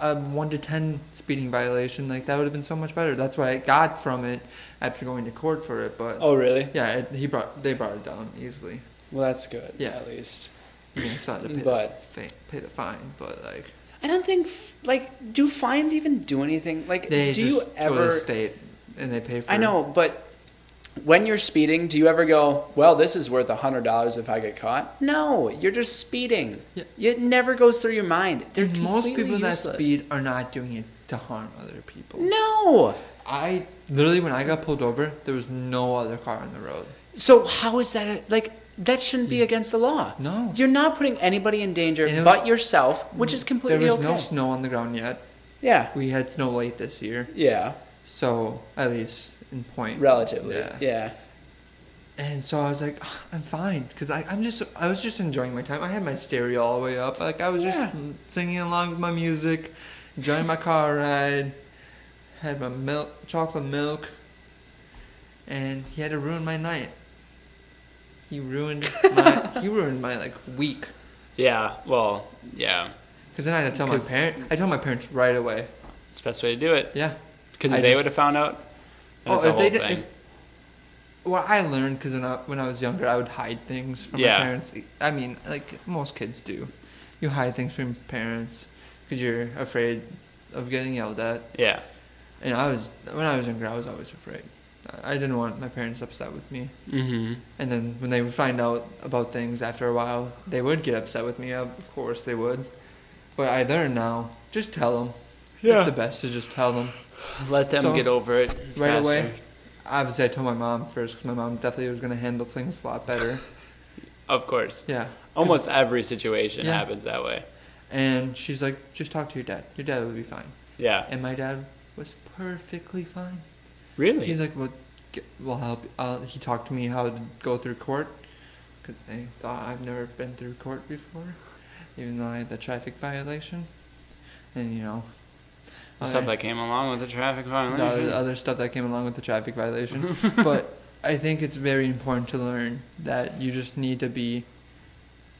a one to ten speeding violation. Like that would have been so much better. That's what I got from it after going to court for it. But Oh, really? yeah, it, he brought they brought it down easily. Well, that's good. Yeah. At least. You know, still had to pay, But- the, fa- pay the fine, but like I don't think like do fines even do anything? Like they do just you go to ever the state and they pay for. I know, but when you're speeding, do you ever go, "Well, this is worth a hundred dollars if I get caught"? No, you're just speeding. Yeah. It never goes through your mind. They're most people that speed are not doing it to harm other people. No. I literally when I got pulled over, there was no other car on the road. So how is that a, like? That shouldn't be mm. against the law. No. You're not putting anybody in danger it but yourself, which is completely There was okay. no snow on the ground yet. yeah. We had snow late this year, Yeah. so at least in point. Relatively. Yeah. Yeah. And so I was like, "Ah, I'm fine, because I'm just I was just enjoying my time. I had my stereo all the way up, like I was just Yeah. singing along with my music, enjoying my car ride. Had my milk, chocolate milk, and he had to ruin my night. He ruined my he ruined my like week. Yeah. Well. Yeah. Because then I had to tell my 'Cause- parent. I told my parents right away. It's the best way to do it. Yeah. Because I they just- would have found out, that's oh, if they did, if, well, I learned because when I, when I was younger, I would hide things from Yeah. my parents. I mean, like most kids do. You hide things from your parents because you're afraid of getting yelled at. yeah. And I was when I was younger, I was always afraid. I I didn't want my parents upset with me. Mm-hmm. And then when they would find out about things after a while, they would get upset with me. Of course, they would. But I learned now. Just tell them. Yeah. It's the best to just tell them. Let them So, get over it right away? Obviously, I told my mom first because my mom definitely was going to handle things a lot better. Of course. Yeah. Almost every situation Yeah. happens that way. And she's like, just talk to your dad. Your dad will be fine. Yeah. And my dad was perfectly fine. Really? He's like, well, get, we'll help. Uh, he talked to me how to go through court because they thought I've never been through court before, even though I had the traffic violation. And, you know, Oh, stuff that came along with the traffic violation. other, other stuff that came along with the traffic violation. but I think it's very important to learn that you just need to be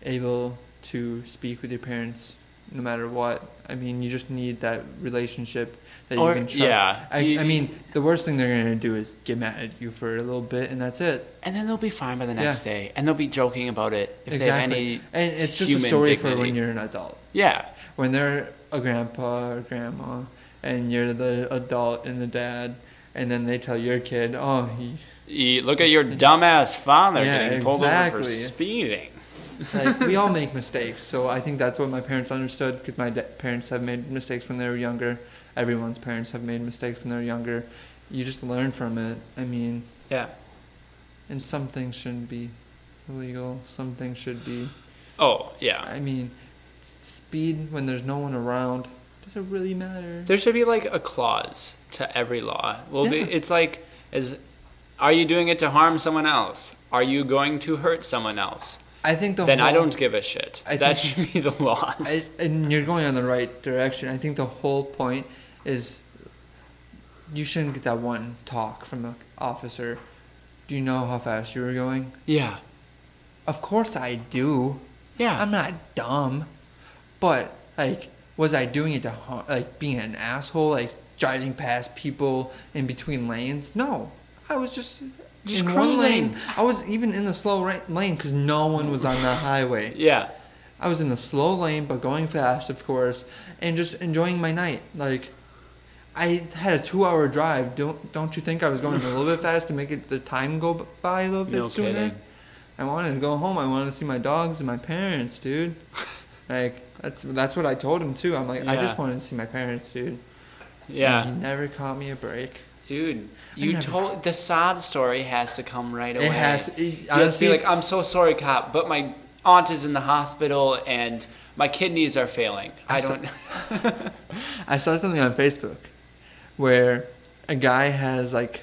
able to speak with your parents no matter what. I mean, you just need that relationship that Or- you can trust. yeah, I, you- I mean, the worst thing they're gonna do is get mad at you for a little bit, and that's it. And then they'll be fine by the next day, and they'll be joking about it if they have exactly. any. and it's just a story for when you're an adult. Yeah, When they're a grandpa or grandma, and you're the adult and the dad, and then they tell your kid, "Oh, he you look at your dumbass father Yeah, getting pulled over for speeding. like we all make mistakes so i think that's what my parents understood because my da- parents have made mistakes when they were younger everyone's parents have made mistakes when they're younger you just learn from it i mean Yeah. and some things shouldn't be illegal some things should be Oh yeah. i mean speed when there's no one around does it really matter There should be like a clause to every law. Well, Yeah. it's like, is, are you doing it to harm someone else? Are you going to hurt someone else? i think the then I don't give a shit. I that think- should be the laws. I, and you're going in the right direction. I think the whole point is you shouldn't get that one talk from the officer. Do you know how fast you were going? yeah. Of course I do. Yeah. I'm not dumb. But like was I doing it to like being an asshole like driving past people in between lanes? No. I was just Just in one lane. I was even in the slow ra- lane cuz no one was on the highway. yeah. I was in the slow lane, but going fast, of course, and just enjoying my night. Like, I had a two-hour drive. Don't don't you think I was going a little bit fast to make it the time go by a little bit No sooner? kidding. I wanted to go home. I wanted to see my dogs and my parents, dude. like that's that's what I told him too. I'm like, I just Yeah. wanted to see my parents, dude. Yeah. And he never caught me a break. Dude, you never- told the sob story has to come right away. It has. It, You have to honestly, be like, I'm so sorry, cop, but my aunt is in the hospital and my kidneys are failing. I I saw- don't. I saw something on Facebook where a guy has like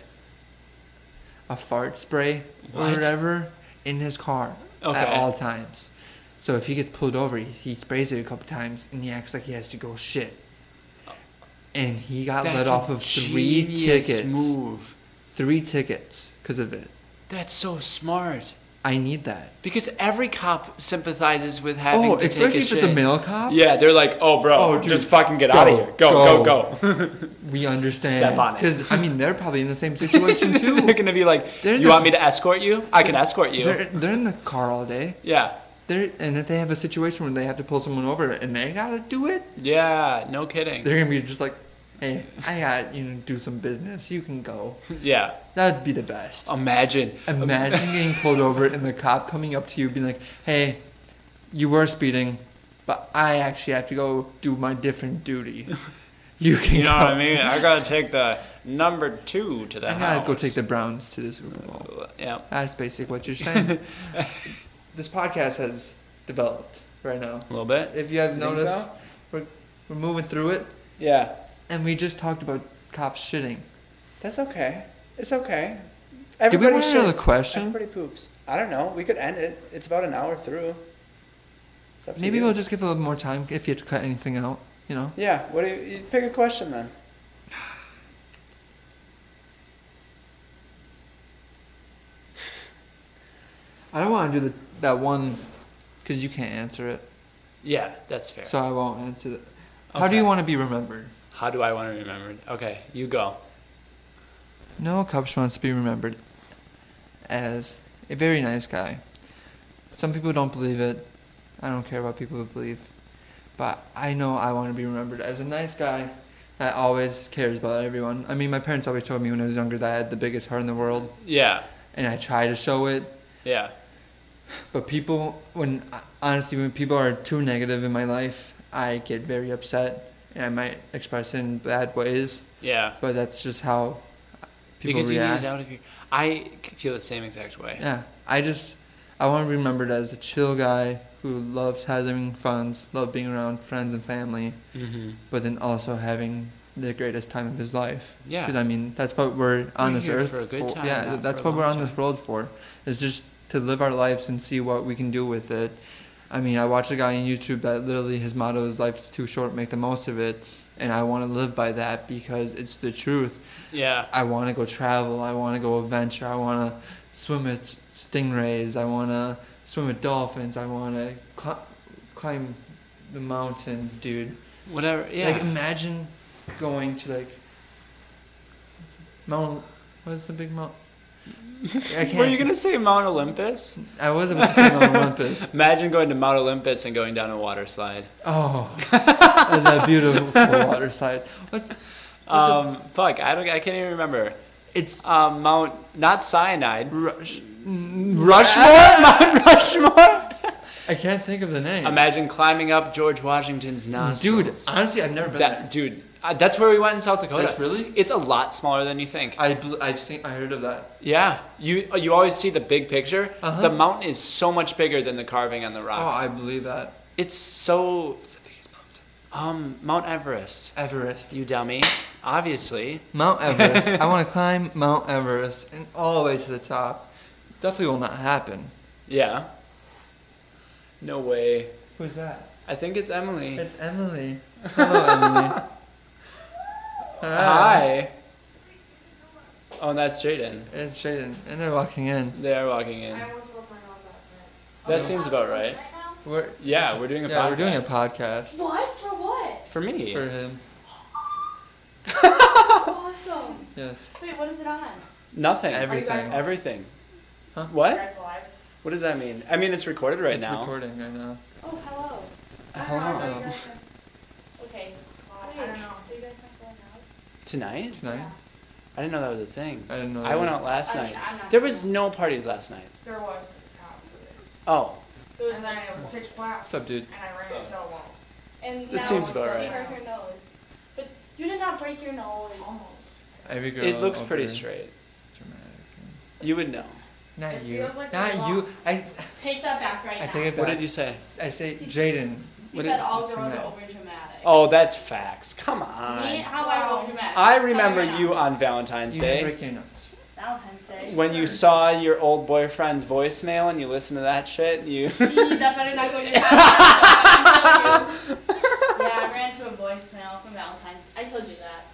a fart spray or What? whatever in his car at all times. So if he gets pulled over, he, he sprays it a couple times and he acts like he has to go shit. And he got That's let off of three tickets. Move. Three tickets because of it. That's so smart. I need that. Because every cop sympathizes with having Oh, to especially take a if shit. it's a male cop. Yeah, they're like, oh, bro, Oh, dude, just fucking get go, out of here. Go, go, go. We understand. Step on it. Because I mean, they're probably in the same situation too. they're gonna be like, They're you the- want me to escort you? I can escort you. They're they're in the car all day. Yeah, They're, and if they have a situation where they have to pull someone over and they gotta do it, yeah, no kidding. they're gonna be just like, "Hey, I got you know do some business. You can go." Yeah, That'd be the best. imagine. Imagine getting pulled over and the cop coming up to you being like, "Hey, you were speeding, but I actually have to go do my different duty. You can You know go. what I mean? I gotta take the number two to the I house. gotta go take the Browns to the Super Bowl." Yeah. That's basically what you're saying. this podcast has developed right now. A little bit. If you have Think noticed, so? we're, we're moving through it, Yeah. and we just talked about cops shitting. That's okay. It's okay. Did we want another question? Everybody poops. I don't know. We could end it. It's about an hour through. It's up to Maybe you. we'll just give a little more time if you have to cut anything out. You know. Yeah. What do you, you pick a question then? I don't want to do the, that one because you can't answer it, Yeah, that's fair. so I won't answer that. How do Okay. you want to be remembered? How do I want to be remembered? Okay, you go. Noah Kupsch wants to be remembered as a very nice guy. Some people don't believe it. I don't care about people who believe. But I know I want to be remembered as a nice guy that always cares about everyone. I mean, my parents always told me when I was younger that I had the biggest heart in the world, Yeah. and I try to show it. Yeah. But people, when honestly, when people are too negative in my life, I get very upset, and I might express it in bad ways. Yeah. But that's just how people because react. you need it out of your. I feel the same exact way. Yeah, I just I want to be remembered as a chill guy who loves having fun, loves being around friends and family, Mm-hmm. but then also having the greatest time of his life. Yeah. Because I mean, that's what we're on We're this earth for a good time, Yeah, that's what we're on this world for. Is just to live our lives and see what we can do with it. I mean, I watched a guy on YouTube that literally his motto is "Life's too short, make the most of it." and I want to live by that because it's the truth. Yeah. I want to go travel. I want to go adventure. I want to swim with stingrays. I want to swim with dolphins. I want to cl- climb the mountains, dude. Whatever. Yeah. Like imagine going to like Mount. What is the big mount? Were you gonna say Mount Olympus? I was about to say Mount Olympus. Imagine going to Mount Olympus and going down a water slide. Oh, that beautiful water slide. What's Um, fuck, I don't. I can't even remember. it's Um, Mount, not cyanide. Rush. Rushmore. Mount Rushmore. I can't think of the name. Imagine climbing up George Washington's nostrils. Dude, honestly, I've never been that dude. Uh, that's where we went in South Dakota. That's really? It's a lot smaller than you think. I bel- I've seen I heard of that. Yeah, you you always see the big picture. Uh-huh. The mountain is so much bigger than the carving on the rocks. Oh. I believe that. It's so. What's the biggest mountain? Um, Mount Everest. Everest. You dummy. Obviously. Mount Everest. I want to climb Mount Everest and all the way to the top. Definitely will not happen. Yeah. No way. Who's that? I think it's Emily. It's Emily. Hello, Emily. Ah. Hi. Oh, and that's Jaden. It's Jaden, and they're walking in. They are walking in. I almost broke my nose last night. That seems about right. We're Yeah, we're doing a yeah, podcast. we're doing a podcast What? For what? For me. for him. awesome. Yes. Wait, what is it on? Nothing. Everything. Everything. Huh? You What? guys live? What does that mean? I mean, it's recorded right it's now. It's recording right now. Oh, hello. Hello. Okay. I don't know. Do you guys have going out? Tonight? Tonight? I didn't know that was a thing. I didn't know. I went was- out last I mean, night. There was no parties last night. There was cops. Oh, It was And then it was pitch black. What's up, dude? And I ran So- into a wall. And That now seems it's about she right. her nose. But you did not break your nose. Almost. Every girl. it looks pretty straight. Dramatic. You would know. Not It you. feels like Not you. I. Take that back right I now. take it back. What did you say? I say Jaden. You what said did- all girls your are name? over dramatic. Oh, that's facts. Come on. Me? How am I Wow. over dramatic? I remember right you on Valentine's You Day. didn't break your nose. Valentine's Day. when you saw your old boyfriend's voicemail and you listened to that shit, you that better not go in your podcast. yeah, I ran to a voicemail from Valentine's. I told you that.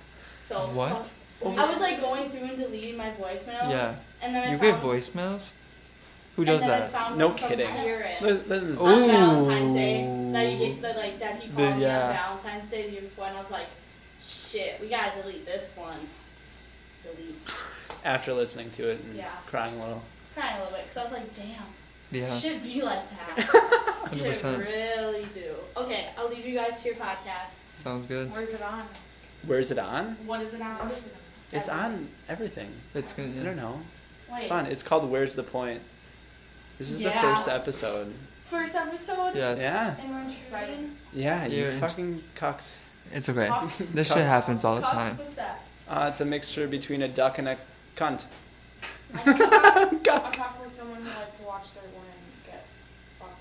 So What? I was like going through and deleting my voicemails. Yeah. And then I You found, give voicemails? Who and does then that? found No kidding. Listen to this. Ooh. on Valentine's Day that he get, that, like that he The- called me yeah. on Valentine's Day the year before, and I was like, shit, we gotta delete this one. Delete. after listening to it and Yeah. crying a little. Crying a little bit because I was like, damn, Yeah. it should be like that. 100%. Really do. Okay, I'll leave you guys to your podcast. Sounds good. Where's it on? Where's it on? What is it on? What is it? It's on everything. It's good. I Yeah. don't know. It's Wait. fun. It's called Where's the Point? This is the first episode. First episode. Yes. Yeah. And we're intruding. Yeah, you You're int- fucking cucks. It's okay. Cox? This shit Cox. happens all the Cox, time. What's that? Uh, it's a mixture between a duck and a cunt. I'm talking with someone who likes to watch their women get fucked.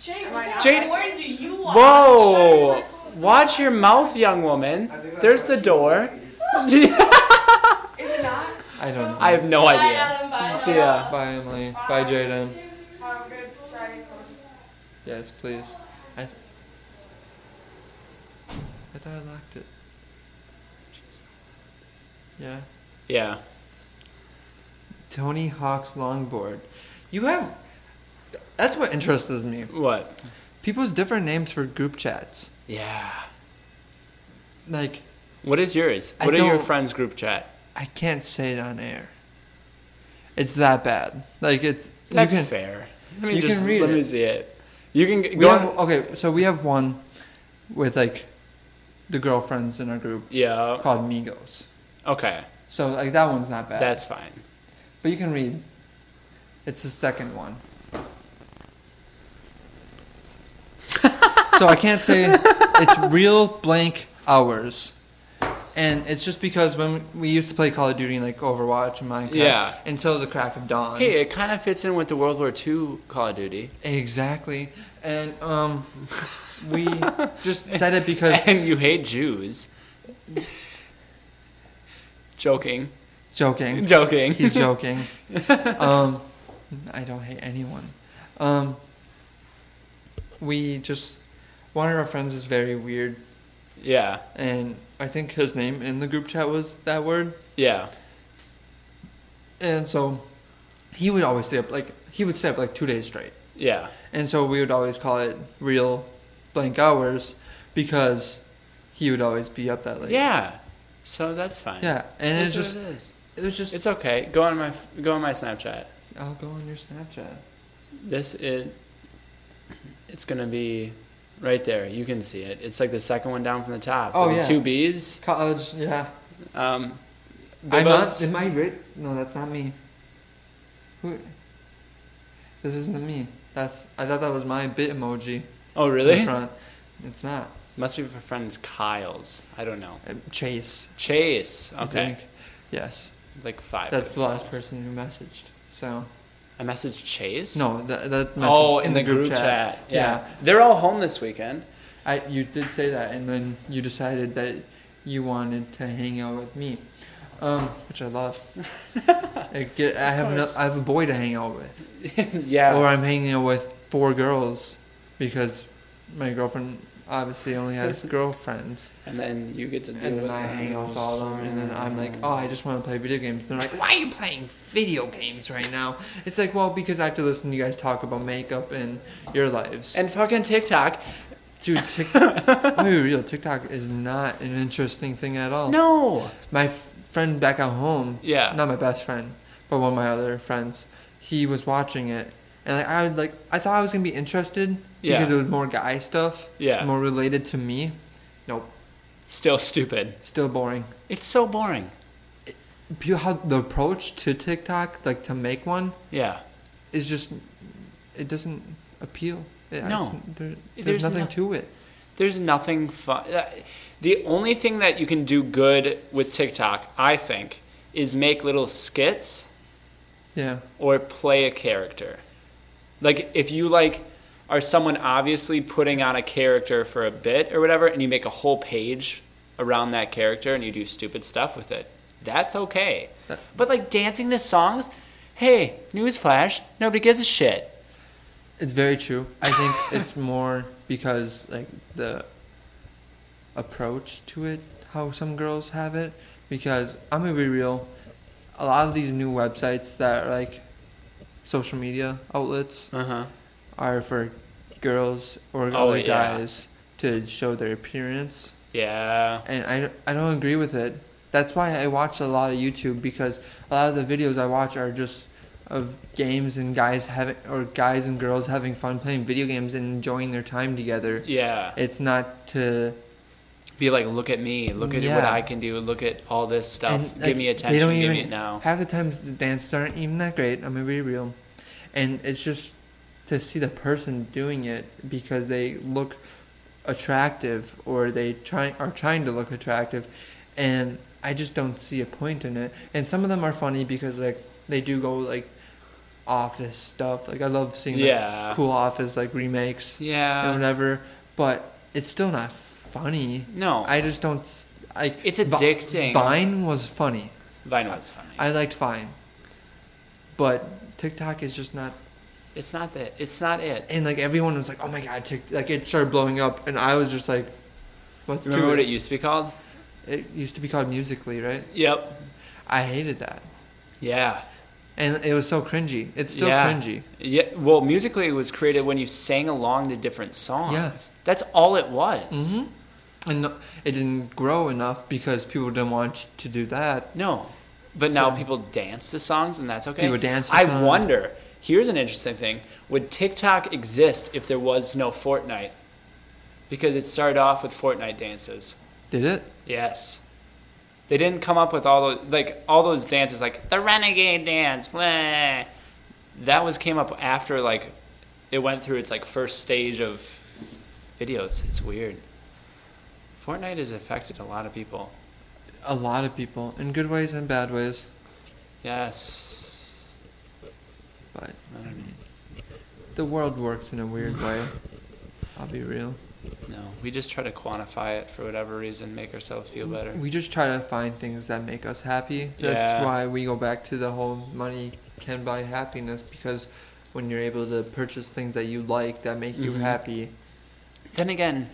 Jay, Am what I kind not? of Jade- porn do you watch? Whoa! That's what I told Watch your mouth, young woman. There's the door. Is it not? I don't know. I have no Bye, idea. Adam, bye. See ya. Bye, Emily. Bye, Jaden. Have a good Friday. Close. Yes, please. I. I thought I locked it. Yeah. Yeah. Tony Hawk's longboard. You have. That's what interests me. What? People's different names for group chats. Yeah. Like, What is yours? I What are your don't- friends' group chat? I can't say it on air. It's that bad. Like, it's. That's can, fair. Let me you can just read let me it. see it. You can go. have, okay, so we have one with, like, the girlfriends in our group yeah. called Migos. Okay. So, like, that one's not bad. That's fine. But you can read. It's the second one. so I can't say it's real blank hours. And it's just because when we used to play Call of Duty like Overwatch and Minecraft Yeah. until the crack of dawn. Hey, it kind of fits in with the World War II Call of Duty. Exactly. And um we just said it because and you hate Jews. Joking. joking. Joking. He's joking. Um, I don't hate anyone. Um, we just one of our friends is very weird, Yeah. and I think his name in the group chat was that word. Yeah. And so he would always stay up like he would stay up like two days straight. Yeah. And so we would always call it real blank hours because he would always be up that late. Yeah. So that's fine. Yeah. And it's just it is. it was just It's okay. Go on my go on my Snapchat. I'll go on your Snapchat. This is. It's gonna be right there. You can see it. It's like the second one down from the top. Oh, The yeah. Two B's. College, yeah. Um, I'm not. Am I right? No, that's not me. Who? This isn't me. That's. I thought that was my Bitmoji. Oh really? front. It's not. Must be for friends Kyle's. I don't know. Uh, Chase. Chase. I Okay. think. Yes. Like five. That's the last person who messaged. So I messaged Chase. no, that that message Oh, in, the, group, chat. Yeah. They're all home this weekend. I you did say that, and then you decided that you wanted to hang out with me, um, which I love. I get. I have no. I have a boy to hang out with, yeah. or I'm hanging out with four girls, because my girlfriend obviously only has girlfriends, and then you get to do and then I hang out with all of them, and then I'm like, oh, I just want to play video games. And they're like, why are you playing video games right now? It's like, well, because I have to listen to you guys talk about makeup and your lives. And fucking TikTok. Dude, TikTok. Be real. TikTok is not an interesting thing at all. No. My f- friend back at home, Yeah. not my best friend, but one of my other friends, he was watching it, and like I would like I thought I was gonna be interested Yeah. because it was more guy stuff, Yeah. more related to me. Nope, Still stupid. still boring. It's so boring. People how the approach to TikTok, like to make one, Yeah. is just it doesn't appeal. It, No. just- there- there's, There's nothing no- to it. There's nothing fun. Uh, the only thing that you can do good with TikTok, I think, is make little skits Yeah. or play a character. Like if you like are someone obviously putting on a character for a bit or whatever and you make a whole page around that character and you do stupid stuff with it. That's okay. But like dancing to songs, hey, newsflash, nobody gives a shit. It's very true. I think it's more because like the approach to it, how some girls have it. Because I'm gonna be real, a lot of these new websites that are like social media outlets Uh-huh. Are for girls or Oh, other yeah. guys to show their appearance, Yeah. and I, I don't agree with it. That's why I watch a lot of YouTube because a lot of the videos I watch are just of games and guys having or guys and girls having fun playing video games and enjoying their time together. Yeah. It's not to Be like, look at me, look at what I can do, look at all this stuff. and Give like, me They attention, don't give even me it now. half the times the dances aren't even that great. I'm gonna be real, and it's just to see the person doing it because they look attractive or they try are trying to look attractive, and I just don't see a point in it. And some of them are funny because like they do go like office stuff. Like I love seeing like, Yeah. cool office like remakes and Yeah. whatever, but it's still not funny. No. I just don't. Like It's addicting. Vine was funny. Vine was funny. I liked Vine, but TikTok is just not. It's not that. It's not it. And like everyone was like, "Oh my god!" Tik like it started blowing up, and I was just like, "What's Remember what it?" it used to be called? It used to be called Musical.ly, right? Yep. I hated that, Yeah. and it was so cringy. It's still yeah. cringy. Yeah. Well, musically, it was created when you sang along to different songs. Yeah. That's all it was. hmm And no, it didn't grow enough because people didn't want to do that. No. But now So- people dance to songs, and that's okay. People dance to I songs. wonder. Here's an interesting thing: Would TikTok exist if there was no Fortnite? Because it started off with Fortnite dances. Did it? Yes. They didn't come up with all those like all those dances like the renegade dance. Blah. That was came up after like it went through its like first stage of videos. It's weird. Fortnite has affected a lot of people. A lot of people, in good ways and bad ways, Yes. But I don't know. the world works in a weird way. I'll be real. No, we just try to quantify it for whatever reason, make ourselves feel better. We just try to find things that make us happy. That's Yeah. why we go back to the whole money can buy happiness because when you're able to purchase things that you like that make you Mhm. happy, Then again,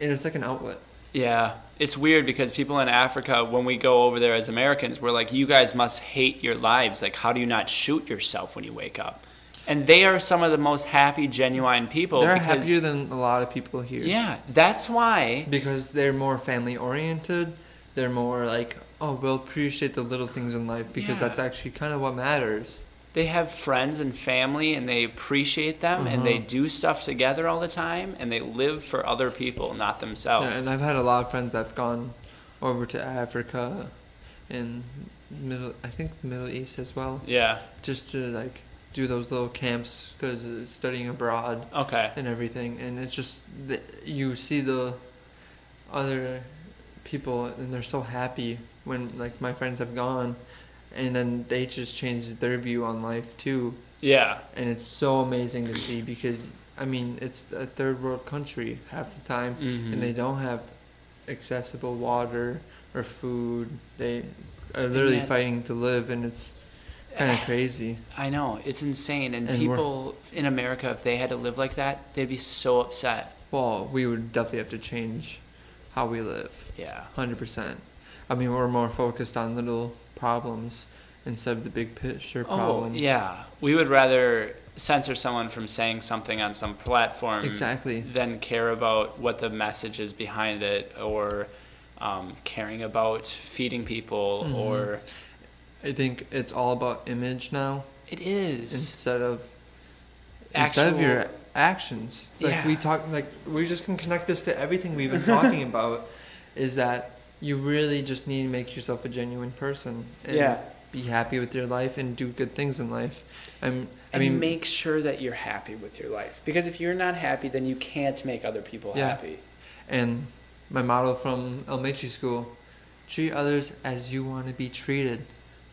and it's like an outlet. Yeah, it's weird because people in Africa, when we go over there as Americans, we're like, you guys must hate your lives. Like, how do you not shoot yourself when you wake up? And they are some of the most happy, genuine people. They're because, happier than a lot of people here. Yeah, that's why. Because they're more family oriented. They're more like, oh, we'll appreciate the little things in life because Yeah. that's actually kind of what matters. They have friends and family and they appreciate them and they Uh-huh. do stuff together all the time and they live for other people, not themselves. Yeah, and I've had a lot of friends that've gone over to Africa and middle, I think the Middle East as well, Yeah, just to like do those little camps because studying abroad okay. and everything, and it's just you see the other people and they're so happy when like my friends have gone, and then they just change their view on life too, Yeah, and it's so amazing to see because I mean it's a third world country half the time, Mhm. and they don't have accessible water or food. They are literally yet- fighting to live, and it's kind of crazy. I know. It's insane. And, And people in America, if they had to live like that, they'd be so upset. Well, we would definitely have to change how we live. Yeah. Hundred percent. I mean, we're more focused on little problems instead of the big picture problems. Oh, problems. yeah. We would rather censor someone from saying something on some platform Exactly. than care about what the message is behind it or um, caring about feeding people Mhm. or. I think it's all about image now It is. instead of instead of your actions. Like we talk, like we just can connect this to everything we've been talking about. Is that you really just need to make yourself a genuine person and Yeah. be happy with your life and do good things in life. I'm, I and mean, make sure that you're happy with your life. Because if you're not happy, then you can't make other people Yeah. happy. And my motto from elementary school treat others as you want to be treated.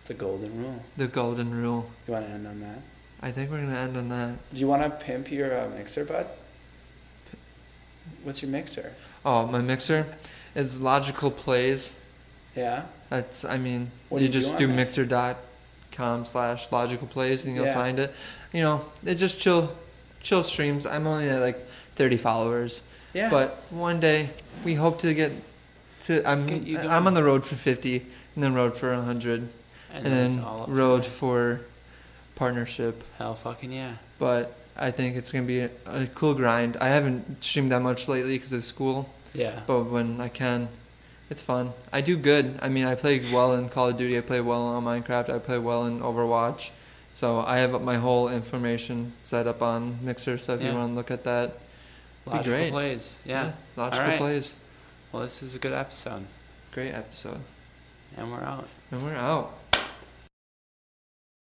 The golden rule. The golden rule. You want to end on that? I think we're going to end on that. Do you want to pimp your uh, mixer, bud? What's your mixer? Oh, my mixer is Logical Plays. Yeah. That's, I mean, you you do just do there? mixer.com slash logical plays and you'll Yeah. find it. You know, it's just chill, chill streams. I'm only at like 30 followers. Yeah. But one day we hope to get to, I'm, Get I'm on the road for 50 and then road for 100 and, it's then to road for partnership. Hell fucking yeah. But I think it's gonna be a, a cool grind. I haven't streamed that much lately because of school, Yeah. but when I can, it's fun. I do good. I mean, I play well in Call of Duty. I play well on Minecraft. I play well in Overwatch. So I have my whole information set up on Mixer. So if Yeah. you want to look at that, be great. plays. Yeah. logical Alright. plays. Well, this is a good episode. Great episode. And we're out. And we're out.